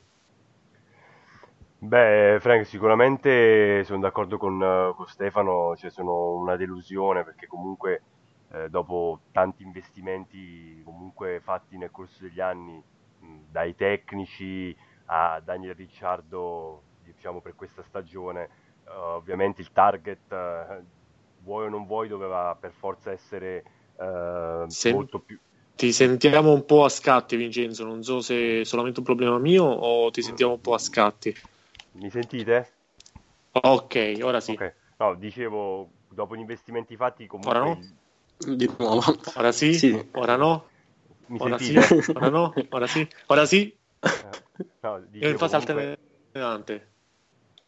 Speaker 5: Beh, Frank, sicuramente sono d'accordo con, con Stefano, cioè sono una delusione perché comunque eh, dopo tanti investimenti comunque fatti nel corso degli anni, mh, dai tecnici a Daniel Ricciardo, diciamo per questa stagione, uh, ovviamente il target uh, vuoi o non vuoi, doveva per forza essere uh, Se... molto più.
Speaker 2: Ti sentiamo un po' a scatti, Vincenzo. Non so se è solamente un problema mio o ti sentiamo un po' a scatti.
Speaker 5: Mi sentite?
Speaker 2: Ok, ora sì. Okay.
Speaker 5: No, dicevo, dopo gli investimenti fatti, comunque.
Speaker 2: Ora no?
Speaker 3: Di nuovo.
Speaker 2: Ora sì? sì. Ora no?
Speaker 5: Mi
Speaker 2: ora
Speaker 5: sentite?
Speaker 2: sì? Ora no? Ora sì? Ora sì?
Speaker 5: No,
Speaker 2: io in fase comunque... alternante.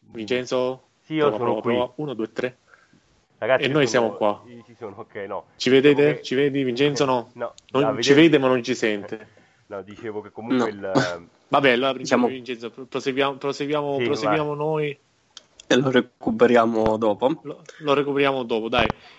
Speaker 2: Vincenzo?
Speaker 5: Sì, io prova, sono
Speaker 2: prova,
Speaker 5: qui.
Speaker 2: 1, 2, 3.
Speaker 5: Ragazzi,
Speaker 2: e noi
Speaker 5: sono...
Speaker 2: siamo qua.
Speaker 5: Ci sono, ok, no.
Speaker 2: Ci vedete? Che... Ci vedi, Vincenzo? No,
Speaker 5: no
Speaker 2: non
Speaker 5: vedete...
Speaker 2: ci vede, ma non ci sente.
Speaker 5: No, dicevo che comunque no. il.
Speaker 2: Vabbè, allora diciamo... Vincenzo, proseguiamo, proseguiamo, sì, proseguiamo noi.
Speaker 3: E lo recuperiamo dopo.
Speaker 2: Lo, lo recuperiamo dopo, dai.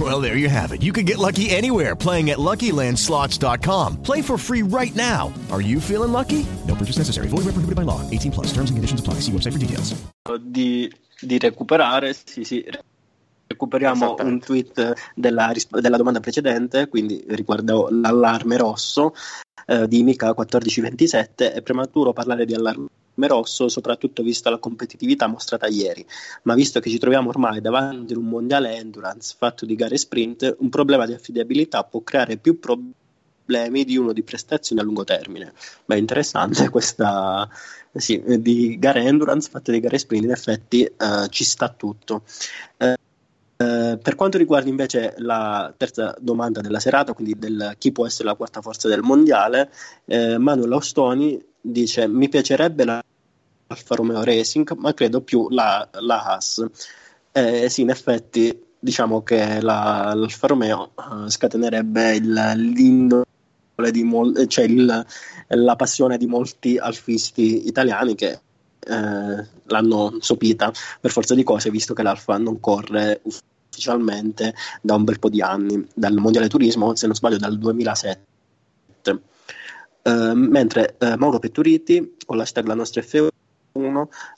Speaker 1: Well, there you have it. You can get lucky anywhere playing at LuckyLandSlots.com. Play for free right now. Are you feeling lucky? No purchase necessary. Void where prohibited by law. 18 plus. Terms and conditions apply. See website for details.
Speaker 3: Di di recuperare, sì, sì, recuperiamo un tweet della, della, domanda precedente, quindi riguardo l'allarme rosso eh, di Mica 1427. È prematuro parlare di allarme rosso, soprattutto vista la competitività mostrata ieri, ma visto che ci troviamo ormai davanti a un mondiale endurance fatto di gare sprint, un problema di affidabilità può creare più problemi di uno di prestazioni a lungo termine. Beh, interessante questa sì, di gare endurance fatte di gare sprint, in effetti eh, ci sta tutto. Eh, eh, per quanto riguarda invece la terza domanda della serata, quindi del chi può essere la quarta forza del mondiale, eh, Manuel Austoni dice mi piacerebbe la Alfa Romeo Racing, ma credo più la, la Haas. Eh, sì, in effetti diciamo che la, l'Alfa Romeo uh, scatenerebbe il, l'indole di mol- cioè il, la passione di molti alfisti italiani che eh, l'hanno sopita per forza di cose, visto che l'Alfa non corre ufficialmente da un bel po' di anni, dal Mondiale Turismo, se non sbaglio dal 2007. Uh, mentre uh, Mauro Petturiti con l'hashtag la nostra F1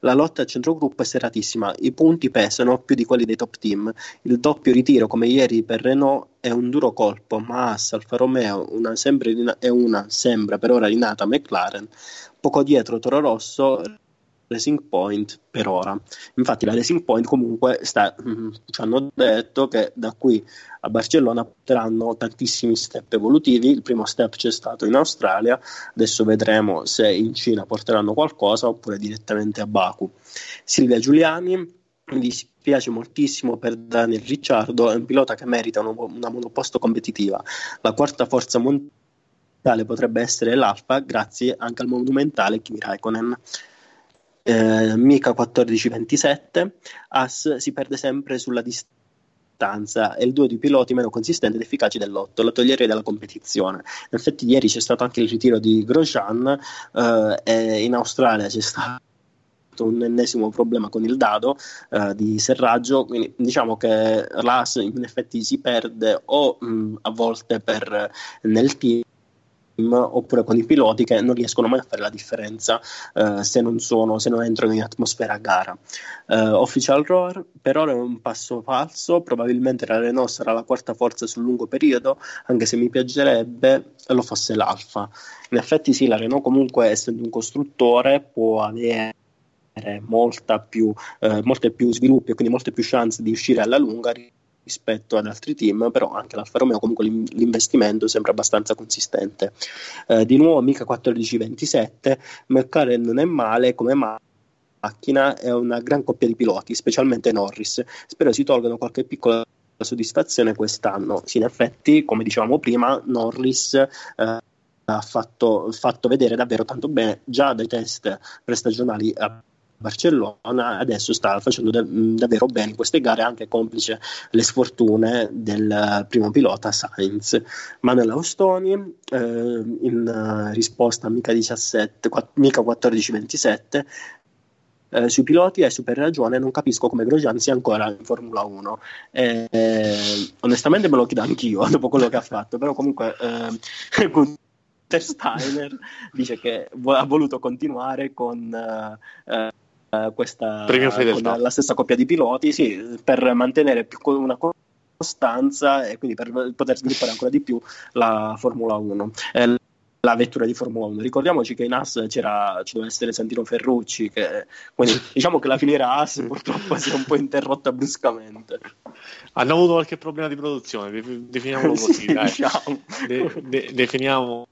Speaker 3: la lotta al centrogruppo è serratissima, i punti pesano più di quelli dei top team. Il doppio ritiro, come ieri per Renault, è un duro colpo, ma Haas, Alfa Romeo una è una sembra per ora rinata McLaren. Poco dietro Toro Rosso, Racing Point per ora. Infatti la Racing Point comunque sta, mm, ci hanno detto che da qui a Barcellona porteranno tantissimi step evolutivi. Il primo step c'è stato in Australia, adesso vedremo se in Cina porteranno qualcosa oppure direttamente a Baku. Silvia Giuliani mi dispiace moltissimo per Daniel Ricciardo, è un pilota che merita una monoposto competitiva. La quarta forza mondiale potrebbe essere l'Alfa, grazie anche al monumentale Kimi Raikkonen eh, Mica 14-27, As si perde sempre sulla distanza è il duo di piloti meno consistenti ed efficaci dell'otto, la toglierei dalla competizione. In effetti ieri c'è stato anche il ritiro di Grosjean eh, e in Australia c'è stato un ennesimo problema con il dado eh, di serraggio, quindi diciamo che l'AS in effetti si perde o mh, a volte per, nel team oppure con i piloti che non riescono mai a fare la differenza uh, se, non sono, se non entrano in atmosfera a gara. Uh, Official Roar per ora è un passo falso, probabilmente la Renault sarà la quarta forza sul lungo periodo, anche se mi piacerebbe lo fosse l'Alfa. In effetti sì, la Renault comunque essendo un costruttore può avere più, eh, molte più sviluppi e quindi molte più chance di uscire alla lunga rispetto ad altri team, però anche l'Alfa Romeo comunque l'investimento sembra abbastanza consistente. Eh, di nuovo mica 14-27, McLaren non è male come macchina, è una gran coppia di piloti, specialmente Norris. Spero si tolgano qualche piccola soddisfazione quest'anno. Sì, in effetti, come dicevamo prima, Norris eh, ha fatto, fatto vedere davvero tanto bene già dai test prestagionali a Barcellona adesso sta facendo da- davvero bene in queste gare, anche complice le sfortune del primo pilota Sainz. Manuel Austoni, eh, in risposta a Mica 17, Mica 14-27, eh, sui piloti è super ragione, non capisco come Grosjean sia ancora in Formula 1. Eh, onestamente me lo chiedo anch'io dopo quello che ha fatto, però comunque eh, Steiner dice che ha voluto continuare con eh, eh, questa con la stessa coppia di piloti sì, per mantenere più una costanza e quindi per poter sviluppare ancora di più la Formula 1 eh, la vettura di Formula 1 ricordiamoci che in AS c'era, ci doveva essere Santino Ferrucci che, quindi diciamo che la filiera AS purtroppo si è un po' interrotta bruscamente.
Speaker 2: Hanno avuto qualche problema di produzione definiamolo così sì, diciamo. de, de, definiamo,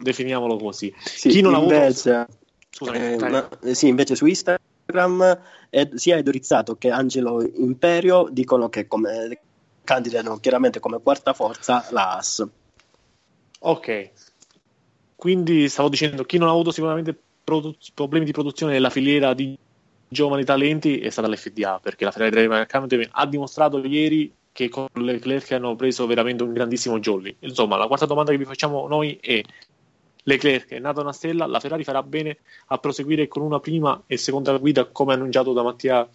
Speaker 2: definiamolo così.
Speaker 3: Sì, chi non invece, ha avuto Scusami, eh, ma, sì, invece su Instagram eh, sia Edorizzato che Angelo Imperio dicono che come, candidano chiaramente come quarta forza la AS.
Speaker 2: Ok, quindi stavo dicendo chi non ha avuto sicuramente produ- problemi di produzione nella filiera di giovani talenti è stata l'FDA perché la Ferrari Driver Academy ha dimostrato ieri che con Leclerc hanno preso veramente un grandissimo jolly. Insomma, la quarta domanda che vi facciamo noi è Leclerc è nato una stella, la Ferrari farà bene a proseguire con una prima e seconda guida come annunciato da Mattia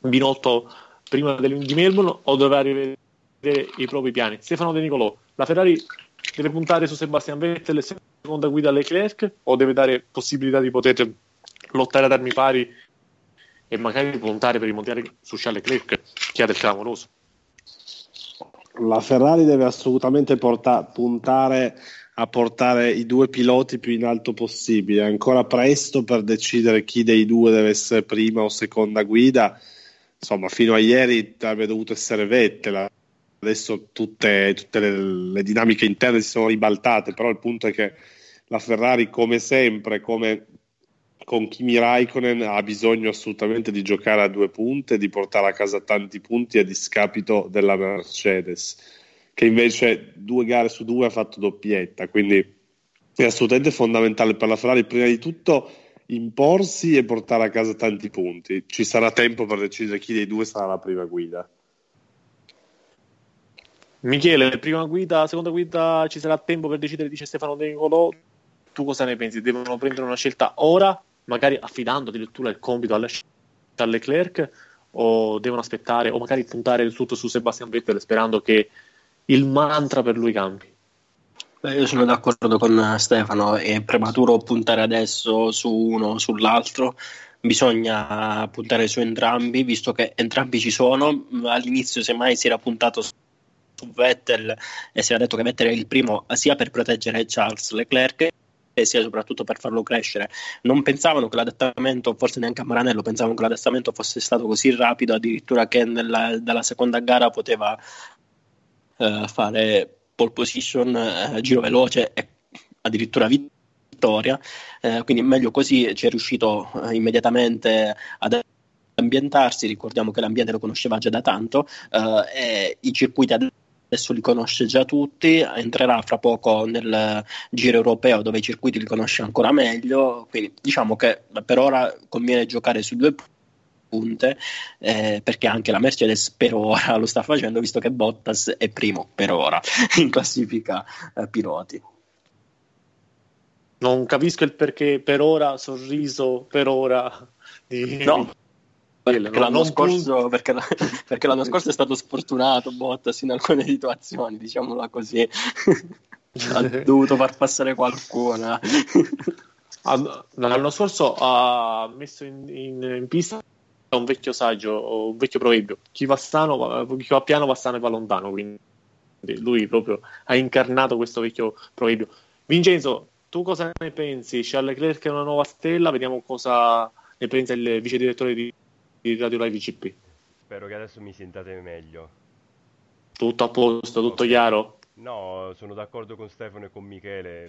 Speaker 2: Binotto prima di Melbourne o dovrà rivedere i propri piani? Stefano De Nicolò, la Ferrari deve puntare su Sebastian Vettel e seconda guida Leclerc o deve dare possibilità di poter lottare ad armi pari e magari puntare per il mondiale su Charles Leclerc che ha del clamoroso.
Speaker 11: La Ferrari deve assolutamente porta- puntare a portare i due piloti più in alto possibile. È ancora presto per decidere chi dei due deve essere prima o seconda guida. Insomma, fino a ieri avrebbe dovuto essere Vettel. Adesso tutte, tutte le, le dinamiche interne si sono ribaltate, però il punto è che la Ferrari, come sempre, come con Kimi Raikkonen, ha bisogno assolutamente di giocare a due punte, di portare a casa tanti punti a discapito della Mercedes che invece due gare su due ha fatto doppietta, quindi è assolutamente fondamentale per la Ferrari prima di tutto imporsi e portare a casa tanti punti. Ci sarà tempo per decidere chi dei due sarà la prima guida.
Speaker 2: Michele, prima guida, seconda guida, ci sarà tempo per decidere, dice Stefano De Nicolò. Tu cosa ne pensi? Devono prendere una scelta ora, magari affidando addirittura il compito alla Leclerc, o devono aspettare, o magari puntare il tutto su Sebastian Vettel sperando che il mantra per lui cambi.
Speaker 3: Beh, io sono d'accordo con Stefano, è prematuro puntare adesso su uno o sull'altro, bisogna puntare su entrambi, visto che entrambi ci sono. All'inizio semmai si era puntato su Vettel e si era detto che Vettel è il primo sia per proteggere Charles Leclerc e sia soprattutto per farlo crescere. Non pensavano che l'adattamento, forse neanche a Maranello, pensavano che l'adattamento fosse stato così rapido, addirittura che nella, dalla seconda gara poteva eh, fare pole position, eh, giro veloce e addirittura vittoria. Eh, quindi meglio così, ci è riuscito eh, immediatamente ad ambientarsi. Ricordiamo che l'ambiente lo conosceva già da tanto eh, e i circuiti adesso li conosce già tutti, entrerà fra poco nel giro europeo dove i circuiti li conosce ancora meglio, quindi diciamo che per ora conviene giocare su due punte, eh, perché anche la Mercedes per ora lo sta facendo, visto che Bottas è primo per ora in classifica eh, piloti.
Speaker 2: Non capisco il perché per ora, sorriso per ora. Di...
Speaker 3: No, perché, l'anno scorso, perché, perché, l'anno scorso, è stato sfortunato Bottas in alcune situazioni, diciamola così. ha dovuto far passare qualcuno.
Speaker 2: L'anno scorso ha messo in, in, in pista un vecchio saggio, un vecchio proverbio. Chi va, sano, chi va piano va sano e va lontano. Quindi lui proprio ha incarnato questo vecchio proverbio. Vincenzo, tu cosa ne pensi? Charles Leclerc è una nuova stella? Vediamo cosa ne pensa il vice direttore di, di Radio Live ICP.
Speaker 5: Spero che adesso mi sentate meglio.
Speaker 2: Tutto a posto, tutto okay. chiaro?
Speaker 5: No, sono d'accordo con Stefano e con Michele.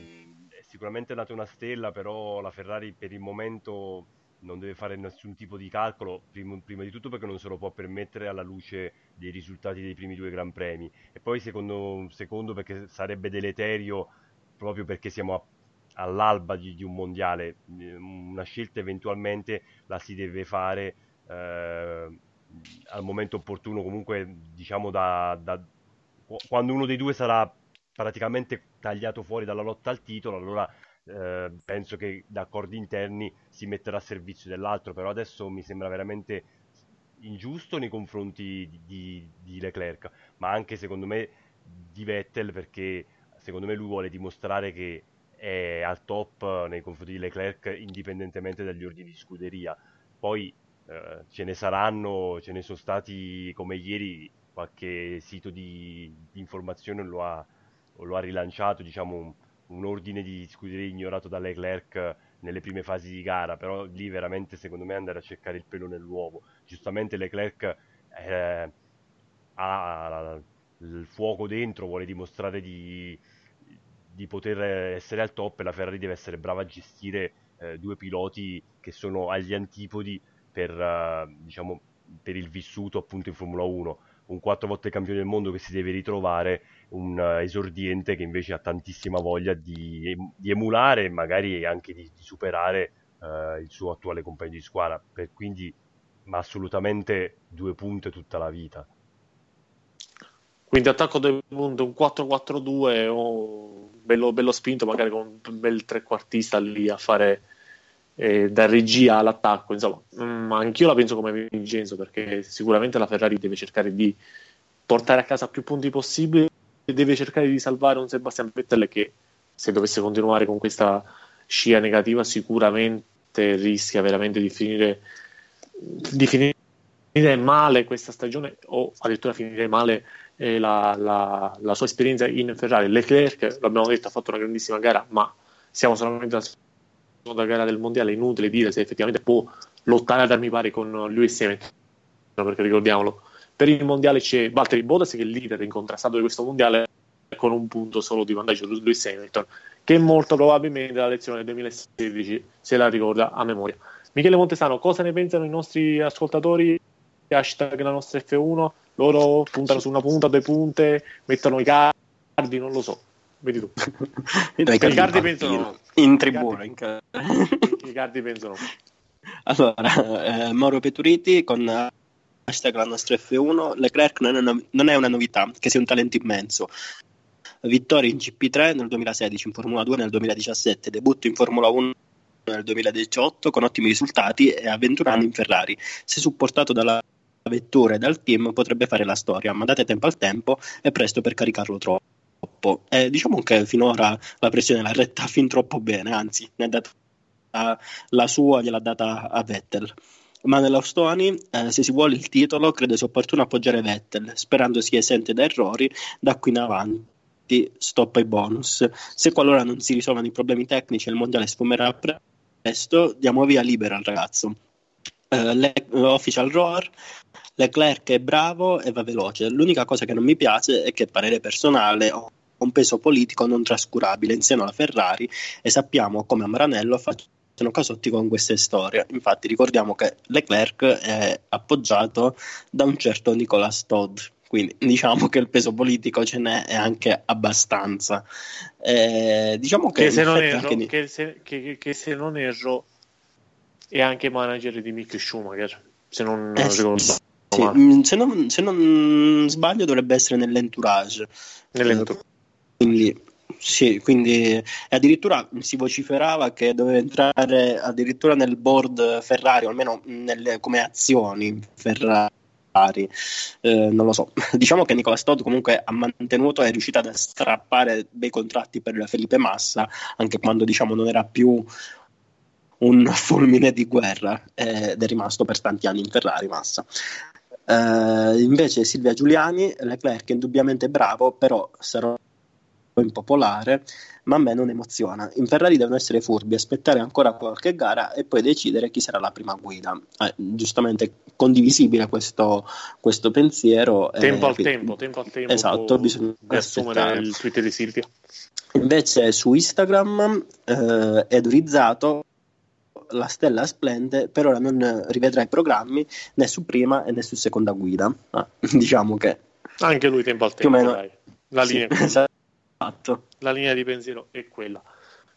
Speaker 5: È sicuramente nata una stella, però la Ferrari per il momento non deve fare nessun tipo di calcolo, prima, prima, di tutto perché non se lo può permettere alla luce dei risultati dei primi due Gran Premi. E poi secondo, secondo perché sarebbe deleterio proprio perché siamo a, all'alba di, di, un mondiale, una scelta eventualmente la si deve fare eh, al momento opportuno, comunque diciamo da, da, quando uno dei due sarà praticamente tagliato fuori dalla lotta al titolo, allora eh, penso che da accordi interni si metterà a servizio dell'altro, però adesso mi sembra veramente ingiusto nei confronti di, di, di Leclerc, ma anche secondo me di Vettel perché secondo me lui vuole dimostrare che è al top nei confronti di Leclerc indipendentemente dagli ordini di scuderia. Poi eh, ce ne saranno, ce ne sono stati come ieri qualche sito di, di informazione lo ha, lo ha rilanciato, diciamo un ordine di scuderia ignorato da Leclerc nelle prime fasi di gara, però lì veramente secondo me andare a cercare il pelo nell'uovo. Giustamente Leclerc eh, ha il fuoco dentro, vuole dimostrare di, di, poter essere al top e la Ferrari deve essere brava a gestire eh, due piloti che sono agli antipodi per, eh, diciamo, per il vissuto appunto in Formula 1 un quattro volte campione del mondo che si deve ritrovare un uh, esordiente che invece ha tantissima voglia di, di emulare e magari anche di, di superare uh, il suo attuale compagno di squadra. Per quindi, ma assolutamente due punte tutta la vita.
Speaker 2: Quindi attacco due punti, un 4-4-2 o bello, bello spinto, magari con un bel trequartista lì a fare eh, da regia all'attacco. Insomma, mm, anch'io la penso come Vincenzo perché sicuramente la Ferrari deve cercare di portare a casa più punti possibili e deve cercare di salvare un Sebastian Vettel che se dovesse continuare con questa scia negativa sicuramente rischia veramente di finire di finire male questa stagione o addirittura finire male eh, la, la, la, sua esperienza in Ferrari. Leclerc, l'abbiamo detto, ha fatto una grandissima gara, ma siamo solamente alla seconda gara del mondiale, è inutile dire se effettivamente può lottare ad armi pari con Lewis Hamilton, perché ricordiamolo, per il mondiale c'è Valtteri Bottas che è il leader incontrastato di questo mondiale con un punto solo di vantaggio Lewis Hamilton, che molto probabilmente la lezione del 2016 se la ricorda a memoria. Michele Montesano, cosa ne pensano i nostri ascoltatori? Hashtag la nostra F1, loro puntano su una punta, due punte, mettono i cardi, non lo so. Vedi tu.
Speaker 3: I cardi pensano in tribuna. I
Speaker 2: cardi pensano.
Speaker 3: Allora, eh, Mauro Peturiti con hashtag la nostra F1, Leclerc non è, una, non è una novità, che sia un talento immenso. Vittoria in GP3 nel 2016, in Formula 2 nel 2017, debutto in Formula 1 nel 2018 con ottimi risultati e a 21 anni in Ferrari. Se supportato dalla vettura e dal team potrebbe fare la storia, ma date tempo al tempo è presto per caricarlo troppo. Eh, diciamo che finora la pressione l'ha retta fin troppo bene, anzi, ne ha data la sua, gliel'ha data a Vettel ma nell'Austoni, eh, se si vuole il titolo, credo sia opportuno appoggiare Vettel, sperando sia esente da errori da qui in avanti, stop ai bonus. Se qualora non si risolvano i problemi tecnici il mondiale sfumerà presto, diamo via libera al ragazzo. Uh, le, official Roar, Leclerc è bravo e va veloce. L'unica cosa che non mi piace è che, parere personale, ho un peso politico non trascurabile in seno alla Ferrari e sappiamo come a Maranello faccia sono casotti con queste storie. Infatti ricordiamo che Leclerc è appoggiato da un certo Nicolas Todd, quindi diciamo che il peso politico ce n'è anche abbastanza. Eh, diciamo che,
Speaker 2: che, se erro, anche... che, se, che, se non erro, è anche manager di Mick Schumacher, se non eh, ricordo. Sì,
Speaker 3: sì. Se, non, se, non, sbaglio dovrebbe essere nell'entourage.
Speaker 2: Nell'entourage.
Speaker 3: Quindi sì, quindi addirittura si vociferava che doveva entrare addirittura nel board Ferrari, o almeno nelle, come azioni Ferrari. Eh, non lo so. Diciamo che Nicola Stott comunque ha mantenuto e è riuscito a strappare dei contratti per Felipe Massa, anche quando diciamo non era più un fulmine di guerra ed è rimasto per tanti anni in Ferrari Massa. Eh, invece Silvia Giuliani, Leclerc indubbiamente bravo, però sarò impopolare, ma a me non emoziona. In Ferrari devono essere furbi, aspettare ancora qualche gara e poi decidere chi sarà la prima guida. Eh, giustamente condivisibile questo, questo pensiero.
Speaker 2: Tempo eh, al tempo, tempo al tempo.
Speaker 3: Esatto, bisogna
Speaker 2: assumere il tweet di Silvia.
Speaker 3: Invece su Instagram eh, è durizzato la stella splende, per ora non rivedrà i programmi né su prima né su seconda guida. Ah, diciamo che
Speaker 2: anche lui tempo al tempo, meno, La linea. Sì,
Speaker 3: esatto. Esatto.
Speaker 2: La linea di pensiero è quella.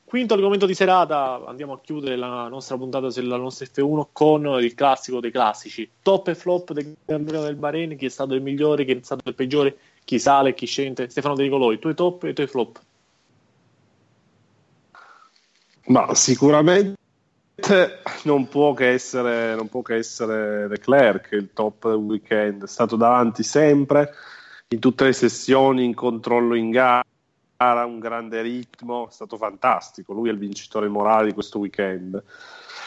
Speaker 2: Quinto argomento di serata, andiamo a chiudere la nostra puntata sulla nostra F1 con il classico dei classici. Top e flop del campionato del Bahrain, chi è stato il migliore, chi è stato il peggiore, chi sale, chi scende. Stefano De Nicolò, i tuoi top e i tuoi flop.
Speaker 11: Ma sicuramente non può che essere, non può che essere Leclerc il top del weekend, è stato davanti sempre in tutte le sessioni, in controllo in gara un grande ritmo, è stato fantastico. Lui è il vincitore morale di questo weekend.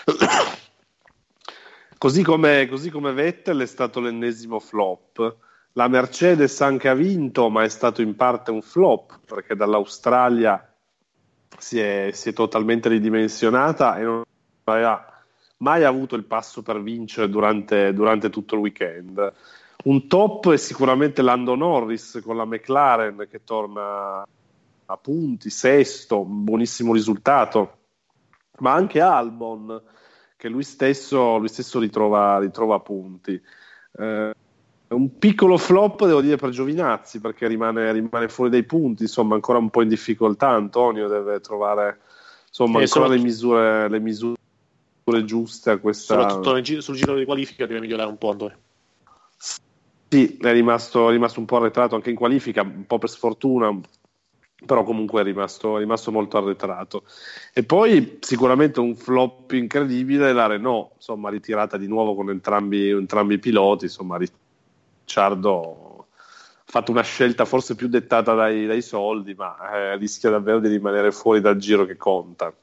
Speaker 11: così, come, così come Vettel è stato l'ennesimo flop. La Mercedes anche ha vinto, ma è stato in parte un flop perché dall'Australia si è, si è totalmente ridimensionata e non aveva mai avuto il passo per vincere durante, durante tutto il weekend. Un top è sicuramente Lando Norris con la McLaren che torna a punti, sesto, buonissimo risultato, ma anche Albon che lui stesso, lui stesso ritrova, ritrova punti. Eh, un piccolo flop, devo dire, per Giovinazzi perché rimane, rimane, fuori dai punti, insomma, ancora un po' in difficoltà. Antonio deve trovare insomma, ancora le misure, le misure, giuste a questa.
Speaker 2: Soprattutto sul giro di qualifica deve migliorare un po'. Antonio.
Speaker 11: Sì, è rimasto, è rimasto un po' arretrato anche in qualifica, un po' per sfortuna, però comunque è rimasto, è rimasto, molto arretrato. E poi sicuramente un flop incredibile la Renault, insomma, ritirata di nuovo con entrambi, entrambi i piloti, insomma, Ricciardo ha fatto una scelta forse più dettata dai, dai soldi, ma eh, rischia davvero di rimanere fuori dal giro che conta.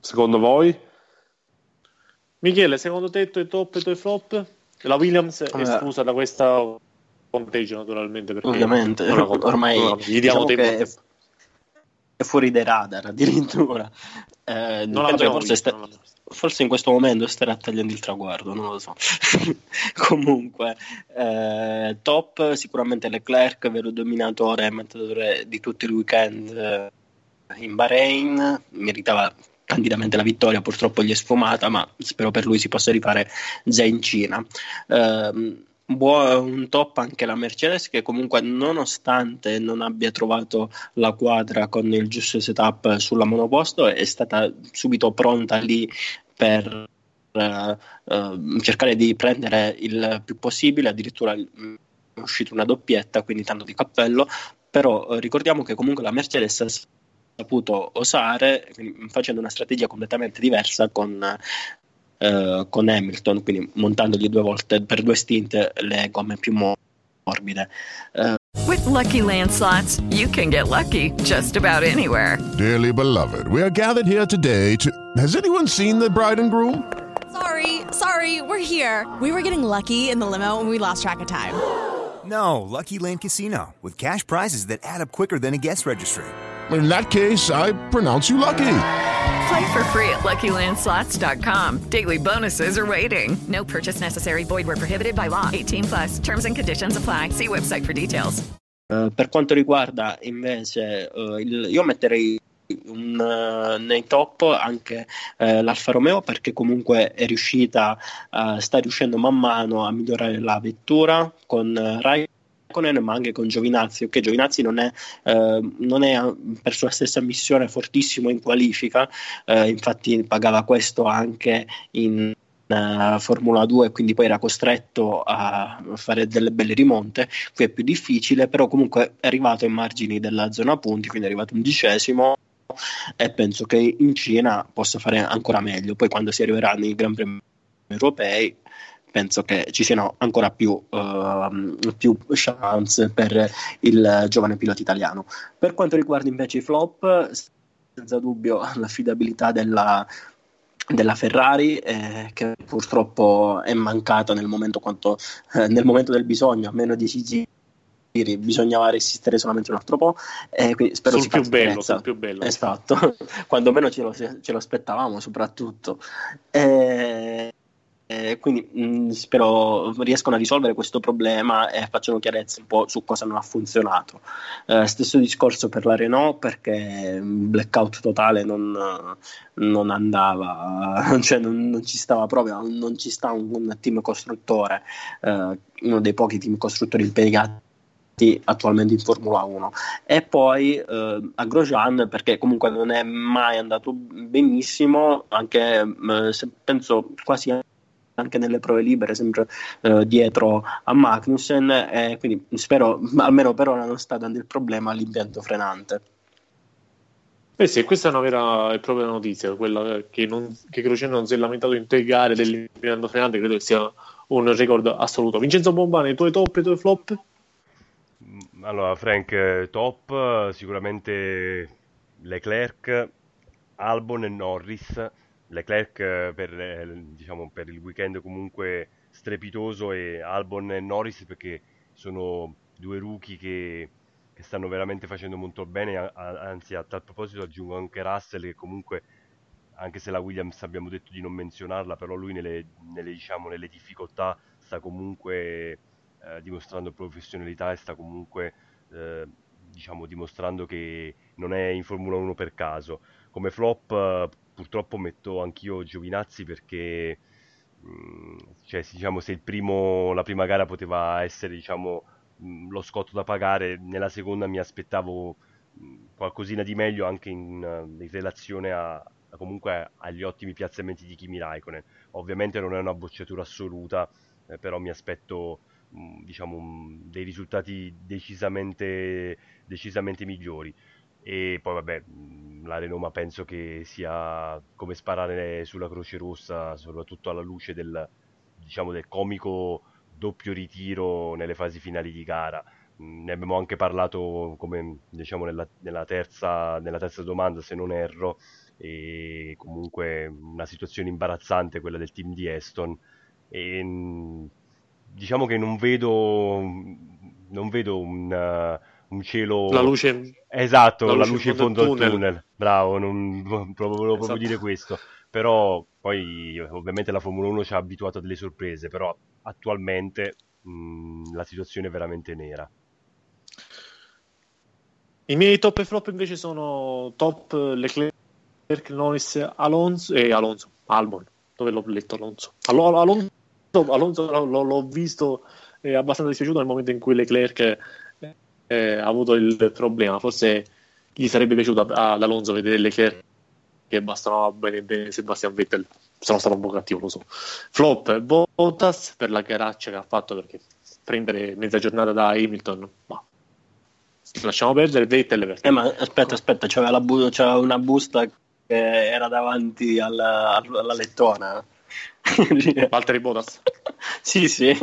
Speaker 11: Secondo voi?
Speaker 2: Michele, secondo te i tuoi top e i tuoi flop? La Williams è
Speaker 3: Allora-
Speaker 2: esclusa da questa conteggio naturalmente perché
Speaker 3: Ovviamente, ormai
Speaker 2: la- gli diamo
Speaker 3: diciamo
Speaker 2: tempo
Speaker 3: che fuori dai radar addirittura. Eh,
Speaker 2: Non
Speaker 3: penso che forse,
Speaker 2: visto,
Speaker 3: sta- forse in questo momento starà tagliando il traguardo, non lo so. Comunque, eh, top sicuramente Leclerc, vero dominatore e mattatore di tutto il weekend eh, in Bahrain, meritava candidamente la vittoria, purtroppo gli è sfumata, ma spero per lui si possa rifare già in Cina. Ehm, un top anche la Mercedes che comunque nonostante non abbia trovato la quadra con il giusto setup sulla monoposto è stata subito pronta lì per eh, eh, cercare di prendere il più possibile. Addirittura è uscita una doppietta quindi tanto di cappello. Però eh, ricordiamo che comunque la Mercedes ha saputo osare facendo una strategia completamente diversa con eh, con Hamilton, quindi montandogli due volte per due stint le gomme più morbide. Eh,
Speaker 12: With Lucky Land slots, you can get lucky just about anywhere.
Speaker 13: Dearly beloved, we are gathered here today to. Has anyone seen the bride and groom?
Speaker 14: Sorry, sorry, we're here. We were getting lucky in the limo and we lost track of time.
Speaker 15: No, Lucky Land Casino, with cash prizes that add up quicker than a guest registry.
Speaker 13: In that case, I pronounce you lucky.
Speaker 12: Play for free at LuckyLandSlots.com. Daily bonuses are waiting.
Speaker 10: No purchase necessary. Void where prohibited by law.
Speaker 12: 18 plus. Terms and conditions apply. See website for details.
Speaker 3: eh, per quanto riguarda invece eh, il- io metterei un, eh, nei top anche eh, l'Alfa Romeo perché comunque è riuscita, eh, sta riuscendo man mano a migliorare la vettura con eh, Raikkonen ma anche con Giovinazzi, ok Giovinazzi non è, eh, non è eh, per sua stessa missione fortissimo in qualifica, eh, infatti pagava questo anche in eh, Formula 2 quindi poi era costretto a fare delle belle rimonte qui è più difficile però comunque è arrivato ai margini della zona punti quindi è arrivato undicesimo e penso che in Cina possa fare ancora meglio. Poi quando si arriverà nei Gran Premi europei penso che ci siano ancora più, ehm, più chance per il giovane pilota italiano. Per quanto riguarda invece i flop senza dubbio l'affidabilità della della Ferrari eh, che purtroppo è mancata nel momento, quanto, eh, nel momento del bisogno, a meno 10 giri bisognava resistere solamente un altro po' e quindi spero
Speaker 2: Sul più bello, sul più bello.
Speaker 3: esatto, quando meno ce lo, ce lo aspettavamo soprattutto. E, e quindi mh, spero riescano a risolvere questo problema e facciano chiarezza un po' su cosa non ha funzionato. Eh, stesso discorso per la Renault perché un blackout totale non, non andava, cioè non, non ci stava proprio, non ci sta un, un team costruttore, eh, uno dei pochi team costruttori impiegati attualmente in Formula 1 e poi eh, a Grosjean perché comunque non è mai andato benissimo anche eh, penso quasi anche nelle prove libere sempre eh, dietro a Magnussen e quindi spero almeno per ora non sta dando il problema all'impianto frenante
Speaker 2: Eh sì, questa è una vera e propria notizia, quella che, non, che Crociano non si è lamentato in tre gare dell'impianto frenante, credo che sia un record assoluto. Vincenzo Bombani, i tuoi top e i tuoi flop?
Speaker 5: Allora, Frank, eh, top eh, sicuramente Leclerc, Albon e Norris. Leclerc eh, per, eh, diciamo, per il weekend comunque strepitoso e Albon e Norris perché sono due rookie che, che stanno veramente facendo molto bene, anzi a tal proposito aggiungo anche Russell che comunque anche se la Williams abbiamo detto di non menzionarla, però lui nelle, nelle, diciamo, nelle difficoltà sta comunque eh, dimostrando professionalità e sta comunque eh, diciamo, dimostrando che non è in Formula 1 per caso. Come flop eh, purtroppo metto anch'io Giovinazzi perché mh, cioè, diciamo, se primo, la prima gara poteva essere diciamo, mh, lo scotto da pagare, nella seconda mi aspettavo mh, qualcosina di meglio anche in, in relazione a, a comunque agli ottimi piazzamenti di Kimi Raikkonen. Ovviamente non è una bocciatura assoluta, eh, però mi aspetto diciamo, dei risultati decisamente, decisamente migliori. E poi vabbè, la Renoma penso che sia come sparare sulla Croce Rossa, soprattutto alla luce del, diciamo, del comico doppio ritiro nelle fasi finali di gara. ne abbiamo anche parlato come diciamo nella, nella, terza, nella terza domanda se non erro e comunque una situazione imbarazzante quella del team di Aston e diciamo che non vedo non vedo un, un cielo
Speaker 2: la luce
Speaker 5: esatto la luce, la luce in fondo al tunnel. tunnel, bravo non, volevo esatto. proprio dire questo però poi ovviamente la Formula 1 ci ha abituato a delle sorprese però attualmente mh, la situazione è veramente nera
Speaker 2: i miei top e flop invece sono top Leclerc, Norris, Alonso e Alonso, Albon, dove l'ho letto Alonso. Alonso, Alonso l'ho, l'ho visto è abbastanza dispiaciuto nel momento in cui Leclerc eh, ha avuto il problema. Forse gli sarebbe piaciuto ad Alonso vedere Leclerc che bastava bene bene Sebastian Vettel. Sono stato un po' cattivo, lo so. Flop Bottas per la garaccia che ha fatto perché prendere mezza giornata da Hamilton, ma lasciamo perdere Vettel perché...
Speaker 3: eh, ma aspetta aspetta c'era, bu- c'era, una busta che era davanti alla, alla lettona
Speaker 2: Valtteri Bottas
Speaker 3: sì sì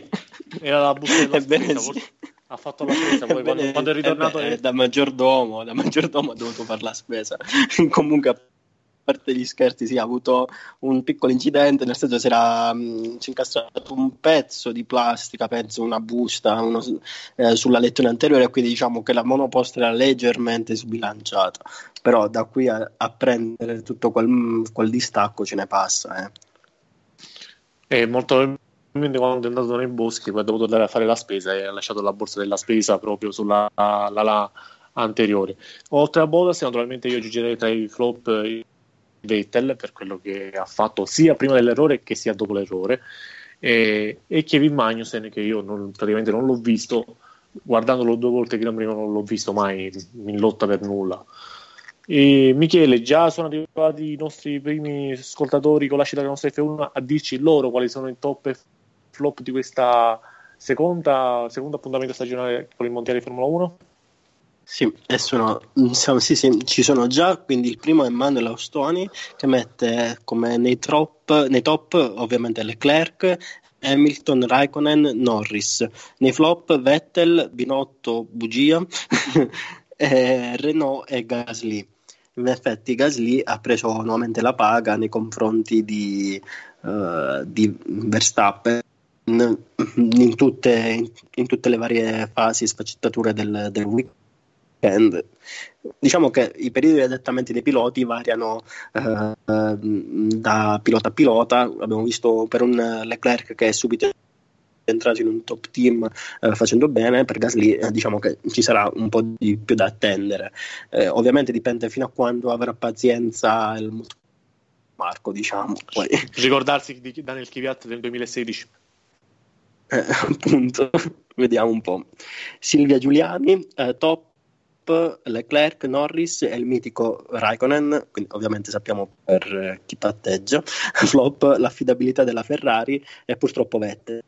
Speaker 2: era la busta della
Speaker 3: Ebbene,
Speaker 2: sì. Ha fatto la spesa poi quando, quando, è ritornato
Speaker 3: è... da maggiordomo da maggiordomo ha dovuto fare la spesa comunque parte gli scherzi, sì, ha avuto un piccolo incidente, nel senso si era mh, è incastrato un pezzo di plastica, penso una busta uno, eh, sulla lettone anteriore, quindi diciamo che la monoposta era leggermente sbilanciata, però da qui a, a prendere tutto quel, quel, distacco ce ne passa. Eh.
Speaker 2: E molto quando è andato nei boschi, poi ha dovuto andare a fare la spesa e ha lasciato la borsa della spesa proprio sulla la, la, anteriore. Oltre a Bodas, naturalmente io aggiungerei tra i flop Vettel per quello che ha fatto sia prima dell'errore che sia dopo l'errore e, e Kevin Magnussen che io non, praticamente non l'ho visto guardandolo due volte Gran Premio non l'ho visto mai in lotta per nulla e Michele già sono arrivati i nostri primi ascoltatori con la cita della nostra F1 a dirci loro quali sono i top flop di questa seconda, secondo appuntamento stagionale con il Mondiale di Formula 1
Speaker 3: sì, sono, sì, sì, ci sono già, quindi il primo è Manuel Austoni che mette come nei, trop, nei top ovviamente Leclerc, Hamilton, Raikkonen, Norris, nei flop Vettel, Binotto, Bugia, eh, Renault e Gasly. In effetti Gasly ha preso nuovamente la paga nei confronti di, uh, di Verstappen in tutte, in tutte, le varie fasi e sfaccettature del, del weekend. Diciamo che i periodi di adattamento dei piloti variano eh, da pilota a pilota. Abbiamo visto per un Leclerc che è subito entrato in un top team eh, facendo bene, per Gasly eh, diciamo che ci sarà un po' di più da attendere. Eh, ovviamente dipende fino a quando avrà pazienza il Marco, diciamo. Poi...
Speaker 2: Ricordarsi di Daniel Kvyat del 2016.
Speaker 3: Eh, appunto, vediamo un po'. Silvia Giuliani, eh, top Leclerc, Norris e il mitico Raikkonen, quindi ovviamente sappiamo per chi patteggia, flop l'affidabilità della Ferrari e purtroppo Vettel.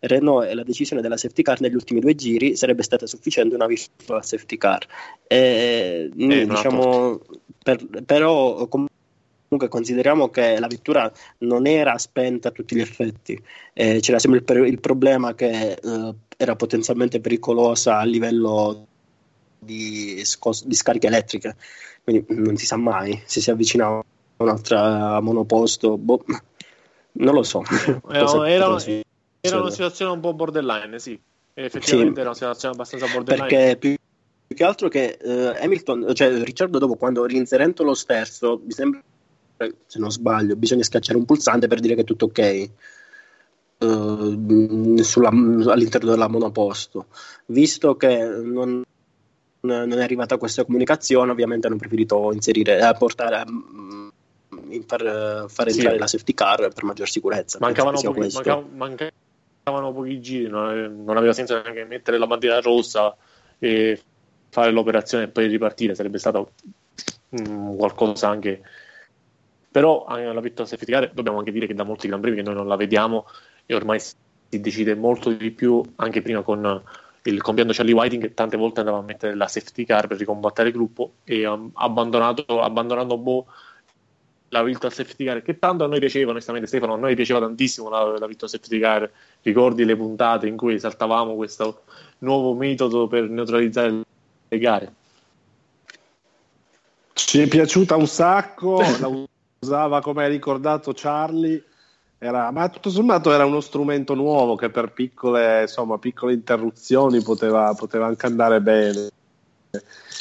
Speaker 3: Renault e la decisione della safety car negli ultimi due giri sarebbe stata sufficiente una virtual safety car. E, eh, diciamo, per, però comunque consideriamo che la vettura non era spenta a tutti gli effetti, eh, c'era sempre il, il problema che eh, era potenzialmente pericolosa a livello di, scos- di scariche elettriche, quindi non si sa mai se si avvicina a un'altra monoposto, boh, non lo so.
Speaker 2: Era, era, era una situazione un po' borderline, sì, effettivamente sì, era una situazione abbastanza borderline.
Speaker 3: Perché più, più che altro che uh, Hamilton, cioè Ricciardo dopo quando rinserendo lo sterzo, mi sembra, se non sbaglio, bisogna schiacciare un pulsante per dire che è tutto ok. Uh, sulla, all'interno della monoposto visto che non, non è arrivata questa comunicazione, ovviamente hanno preferito inserire, eh, portare, mm, far, far entrare sì. la safety car per maggior sicurezza.
Speaker 2: Mancavano, pochi, mancav- mancavano pochi giri, non, non aveva senso neanche mettere la bandiera rossa e fare l'operazione e poi ripartire, sarebbe stato mh, mm, qualcosa anche però la vittoria safety car dobbiamo anche dire che da molti Gran Premi che noi non la vediamo e ormai si decide molto di più anche prima con il compianto Charlie Whiting tante volte andava a mettere la safety car per ricombattere il gruppo e um, abbandonando Bo la virtual safety car che tanto a noi piaceva onestamente Stefano a noi piaceva tantissimo la, la virtual safety car. Ricordi le puntate in cui esaltavamo questo nuovo metodo per neutralizzare le gare?
Speaker 11: Ci è piaciuta un sacco usava come hai ricordato Charlie era, ma tutto sommato era uno strumento nuovo che per piccole, insomma, piccole interruzioni poteva, poteva anche andare bene.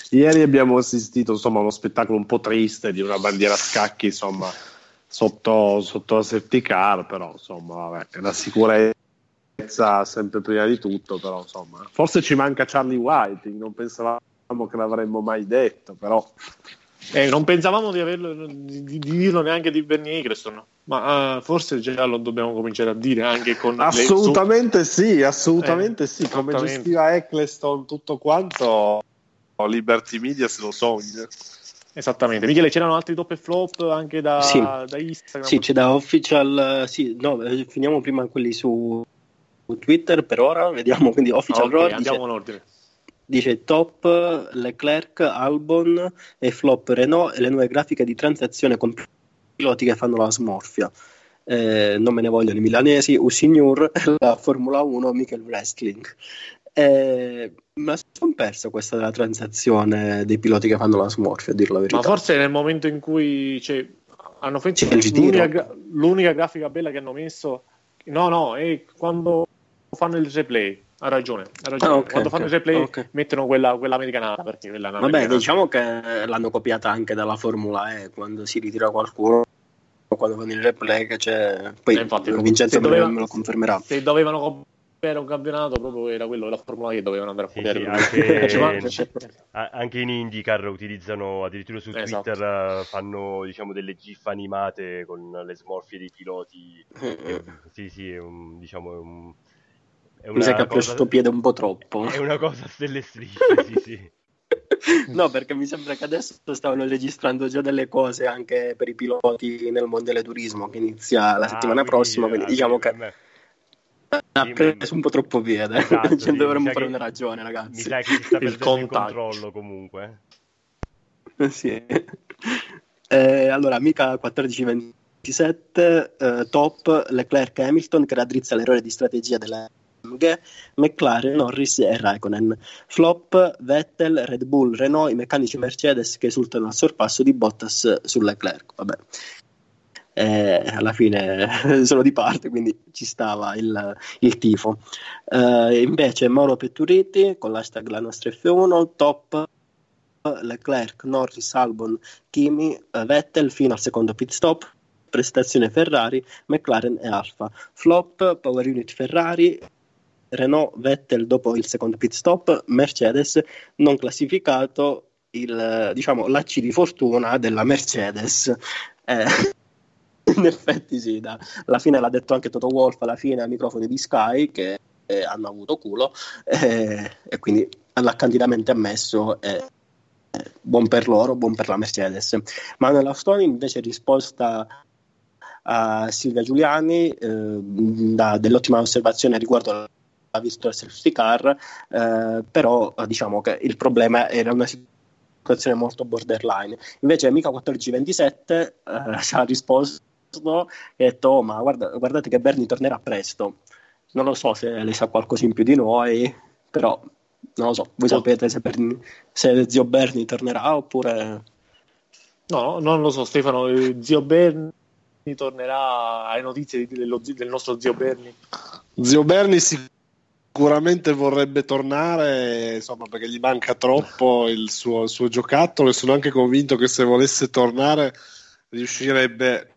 Speaker 11: Ieri abbiamo assistito insomma, a uno spettacolo un po' triste di una bandiera a scacchi insomma, sotto, sotto la safety car, però insomma, vabbè, la sicurezza sempre prima di tutto, però insomma, forse ci manca Charlie White, non pensavamo che l'avremmo mai detto, però...
Speaker 2: Eh, non pensavamo di, averlo, di, di, dirlo neanche di Bernie Eccleston, ma uh, forse già lo dobbiamo cominciare a dire anche con
Speaker 11: assolutamente le... sì, assolutamente eh, sì, come gestiva Eccleston tutto quanto Liberty Media se lo sogna.
Speaker 2: Esattamente, Michele, c'erano altri top e flop anche da,
Speaker 3: sì.
Speaker 2: da Instagram?
Speaker 3: Sì, c'è da official, sì, no, eh, finiamo prima quelli su Twitter per ora, vediamo, quindi official
Speaker 2: okay,
Speaker 3: road,
Speaker 2: andiamo
Speaker 3: dice,
Speaker 2: in ordine.
Speaker 3: Dice top Leclerc, Albon e flop Renault e le nuove grafiche di transazione con piloti che fanno la smorfia. Eh, non me ne vogliono i milanesi, Usignur, la Formula 1, Michael Wrestling. Eh, ma sono perso questa della transazione dei piloti che fanno la smorfia, a dirlo la verità.
Speaker 2: Ma forse nel momento in cui cioè, hanno fatto l'unica, l'unica, grafica bella che hanno messo, no, no, è quando fanno il replay. Ha ragione, ha ragione.
Speaker 3: Ah, okay,
Speaker 2: quando
Speaker 3: okay,
Speaker 2: fanno il replay
Speaker 3: okay.
Speaker 2: mettono quella, quella americanata. Perché quella
Speaker 3: Vabbè, diciamo che l'hanno copiata anche dalla Formula E quando si ritira qualcuno. Quando fanno il replay, che c'è. Poi
Speaker 2: Eh, infatti,
Speaker 3: Vincenzo
Speaker 2: doveva-
Speaker 3: me lo confermerà.
Speaker 2: Se dovevano copiare un campionato, proprio era quello della Formula E che dovevano andare a
Speaker 5: Sì,
Speaker 2: copiare.
Speaker 5: sì,
Speaker 2: quello.
Speaker 5: anche, anche in IndyCar utilizzano addirittura su
Speaker 2: Esatto.
Speaker 5: Twitter eh, fanno diciamo delle gif animate con le smorfie dei piloti. Eh, sì, sì, è un, diciamo è un,
Speaker 3: Mi sa che ha preso sto piede un po' troppo.
Speaker 5: È una cosa a stelle strisce, sì, sì.
Speaker 3: No, perché mi sembra che adesso stavano registrando già delle cose anche per i piloti nel mondiale turismo che inizia la
Speaker 5: Ah,
Speaker 3: settimana
Speaker 5: quindi,
Speaker 3: prossima, quindi
Speaker 5: eh,
Speaker 3: diciamo che ha preso un po' troppo piede.
Speaker 5: Esatto,
Speaker 3: Cioè,
Speaker 5: mi
Speaker 3: dovremmo fare
Speaker 5: che-
Speaker 3: una ragione,
Speaker 5: Mi
Speaker 3: ragazzi.
Speaker 5: sa che si sta
Speaker 2: Il
Speaker 5: il controllo comunque.
Speaker 3: Sì. Eh, allora, Mica 14-27, eh, top Leclerc Hamilton che raddrizza l'errore di strategia della AMG, McLaren, Norris e Raikkonen. Flop Vettel, Red Bull, Renault, i meccanici Mercedes che esultano al sorpasso di Bottas su Leclerc. Vabbè. Eh, alla fine sono di parte, quindi ci stava il, il tifo. Eh, invece Mauro Petturiti con l'hashtag la nostra F1, top Leclerc, Norris, Albon, Kimi, Vettel fino al secondo pit stop, prestazione Ferrari, McLaren e Alfa. Flop, Power Unit Ferrari, Renault, Vettel dopo il secondo pit stop, Mercedes non classificato il, diciamo, la C di fortuna della Mercedes. Eh, in effetti sì, da- alla fine l'ha detto anche Toto Wolff alla fine ai microfoni di Sky che eh, hanno avuto culo eh, e quindi l'ha candidamente ammesso eh, buon per loro, buon per la Mercedes. Manuel Astoni invece risposta a Silvia Giuliani eh, da dell'ottima osservazione riguardo la virtual safety car, eh, però eh, diciamo che il problema era una situazione molto borderline. Invece Mica 1427 eh, ci ha risposto e ha detto "Oh, ma guarda- guardate che Bernie tornerà presto. Non lo so se lei sa qualcosa in più di noi, però non lo so, voi sapete se, Bernie- se zio Bernie tornerà oppure...
Speaker 2: No, non lo so, Stefano. Zio Berni tornerà alle notizie dello del nostro zio Berni.
Speaker 11: Zio Berni sicuramente vorrebbe tornare, insomma, perché gli manca troppo il suo, il suo giocattolo e sono anche convinto che se volesse tornare riuscirebbe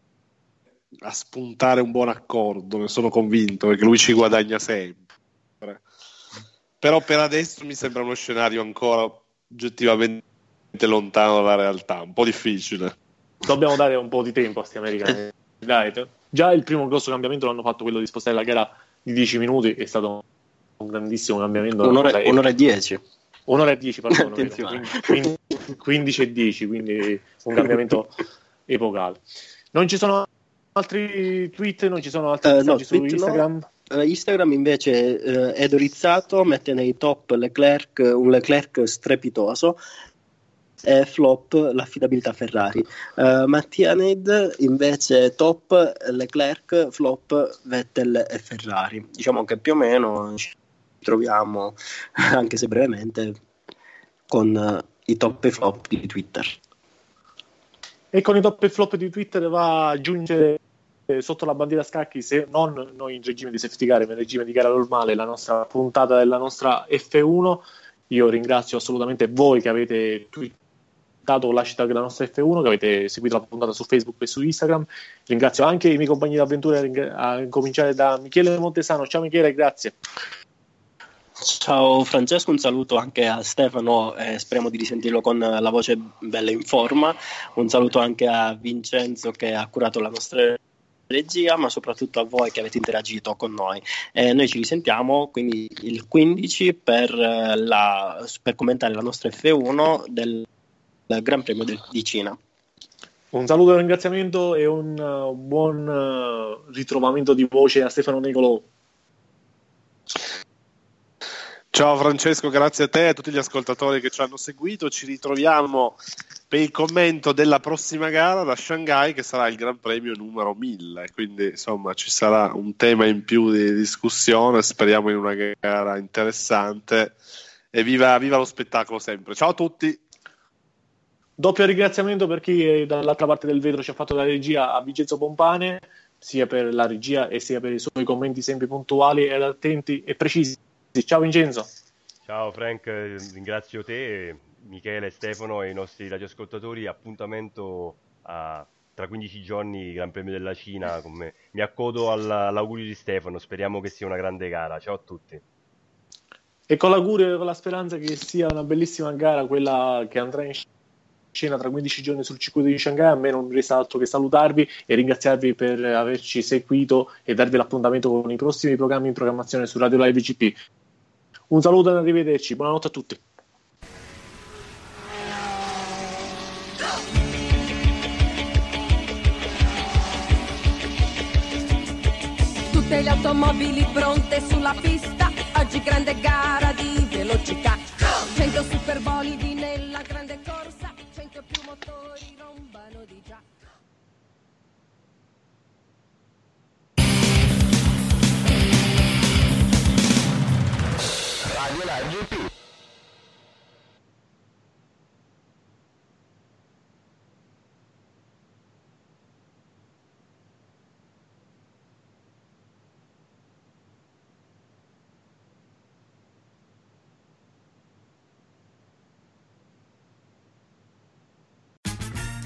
Speaker 11: a spuntare un buon accordo, ne sono convinto, perché lui ci guadagna sempre. Però per adesso mi sembra uno scenario ancora oggettivamente lontano dalla realtà, un po' difficile.
Speaker 2: Dobbiamo dare un po' di tempo a questi americani. Dai, te- già il primo grosso cambiamento l'hanno fatto quello di spostare la gara di 10 minuti, è stato un grandissimo cambiamento.
Speaker 3: Un'ora,
Speaker 2: cosa-
Speaker 3: un'ora e dieci.
Speaker 2: Un'ora e 10, perdono,
Speaker 3: Attenzione.
Speaker 2: quindi 15 e 10, quindi un cambiamento epocale. Non ci sono altri tweet, non ci sono altri
Speaker 3: Eh, no,
Speaker 2: su
Speaker 3: tweet no.
Speaker 2: Instagram.
Speaker 3: Eh, Instagram invece eh, Edo Rizzato mette nei top Leclerc, un Leclerc strepitoso e flop l'affidabilità Ferrari. Uh, Mattia Ned invece top Leclerc, flop Vettel e Ferrari. Diciamo che più o meno ci troviamo, anche se brevemente, con uh, i top e flop di Twitter.
Speaker 2: E con i top e flop di Twitter va a aggiungere eh, sotto la bandiera scacchi, se non noi in regime di safety car, ma in regime di gara normale, la nostra puntata della nostra F1. Io ringrazio assolutamente voi che avete twittato l'hashtag della nostra F1, che avete seguito la puntata su Facebook e su Instagram. Ringrazio anche i miei compagni d'avventura, a cominciare da Michele Montesano. Ciao Michele, grazie.
Speaker 3: Ciao Francesco, un saluto anche a Stefano e speriamo di risentirlo con la voce bella in forma. Un saluto anche a Vincenzo che ha curato la nostra regia, ma soprattutto a voi che avete interagito con noi. Eh, noi ci risentiamo quindi il 15 per, eh, la, per commentare la nostra F1 del, del Gran Premio del, di Cina.
Speaker 2: Un saluto e un ringraziamento e un uh, buon uh, ritrovamento di voce a Stefano Nicolò.
Speaker 4: Ciao Francesco, grazie a te e a tutti gli ascoltatori che ci hanno seguito. Ci ritroviamo per il commento della prossima gara da Shanghai che sarà il Gran Premio numero 1000. Quindi insomma ci sarà un tema in più di discussione. Speriamo in una gara interessante. E viva, viva lo spettacolo sempre. Ciao a tutti.
Speaker 2: Doppio ringraziamento per chi dall'altra parte del vetro ci ha fatto la regia a Vincenzo Pompane, sia per la regia e sia per i suoi commenti sempre puntuali ed attenti e precisi. Ciao Vincenzo.
Speaker 5: Ciao Frank, ringrazio te, Michele, Stefano e i nostri radioascoltatori. Appuntamento a, tra 15 giorni Gran Premio della Cina. Mi accodo all'augurio di Stefano, speriamo che sia una grande gara. Ciao a tutti.
Speaker 2: E con l'augurio e con la speranza che sia una bellissima gara quella che andrà in scena tra 15 giorni sul circuito di Shanghai, a me non resta altro che salutarvi e ringraziarvi per averci seguito e darvi l'appuntamento con i prossimi programmi in programmazione su Radio Live GP. Un saluto e arrivederci, buonanotte a tutti.
Speaker 16: Tutte le automobili pronte sulla pista, oggi grande gara di velocità. 100 superbolidi nella grande corsa, 100 più
Speaker 17: Radio La GP.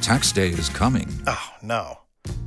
Speaker 18: Tax day is coming.
Speaker 19: Oh, no.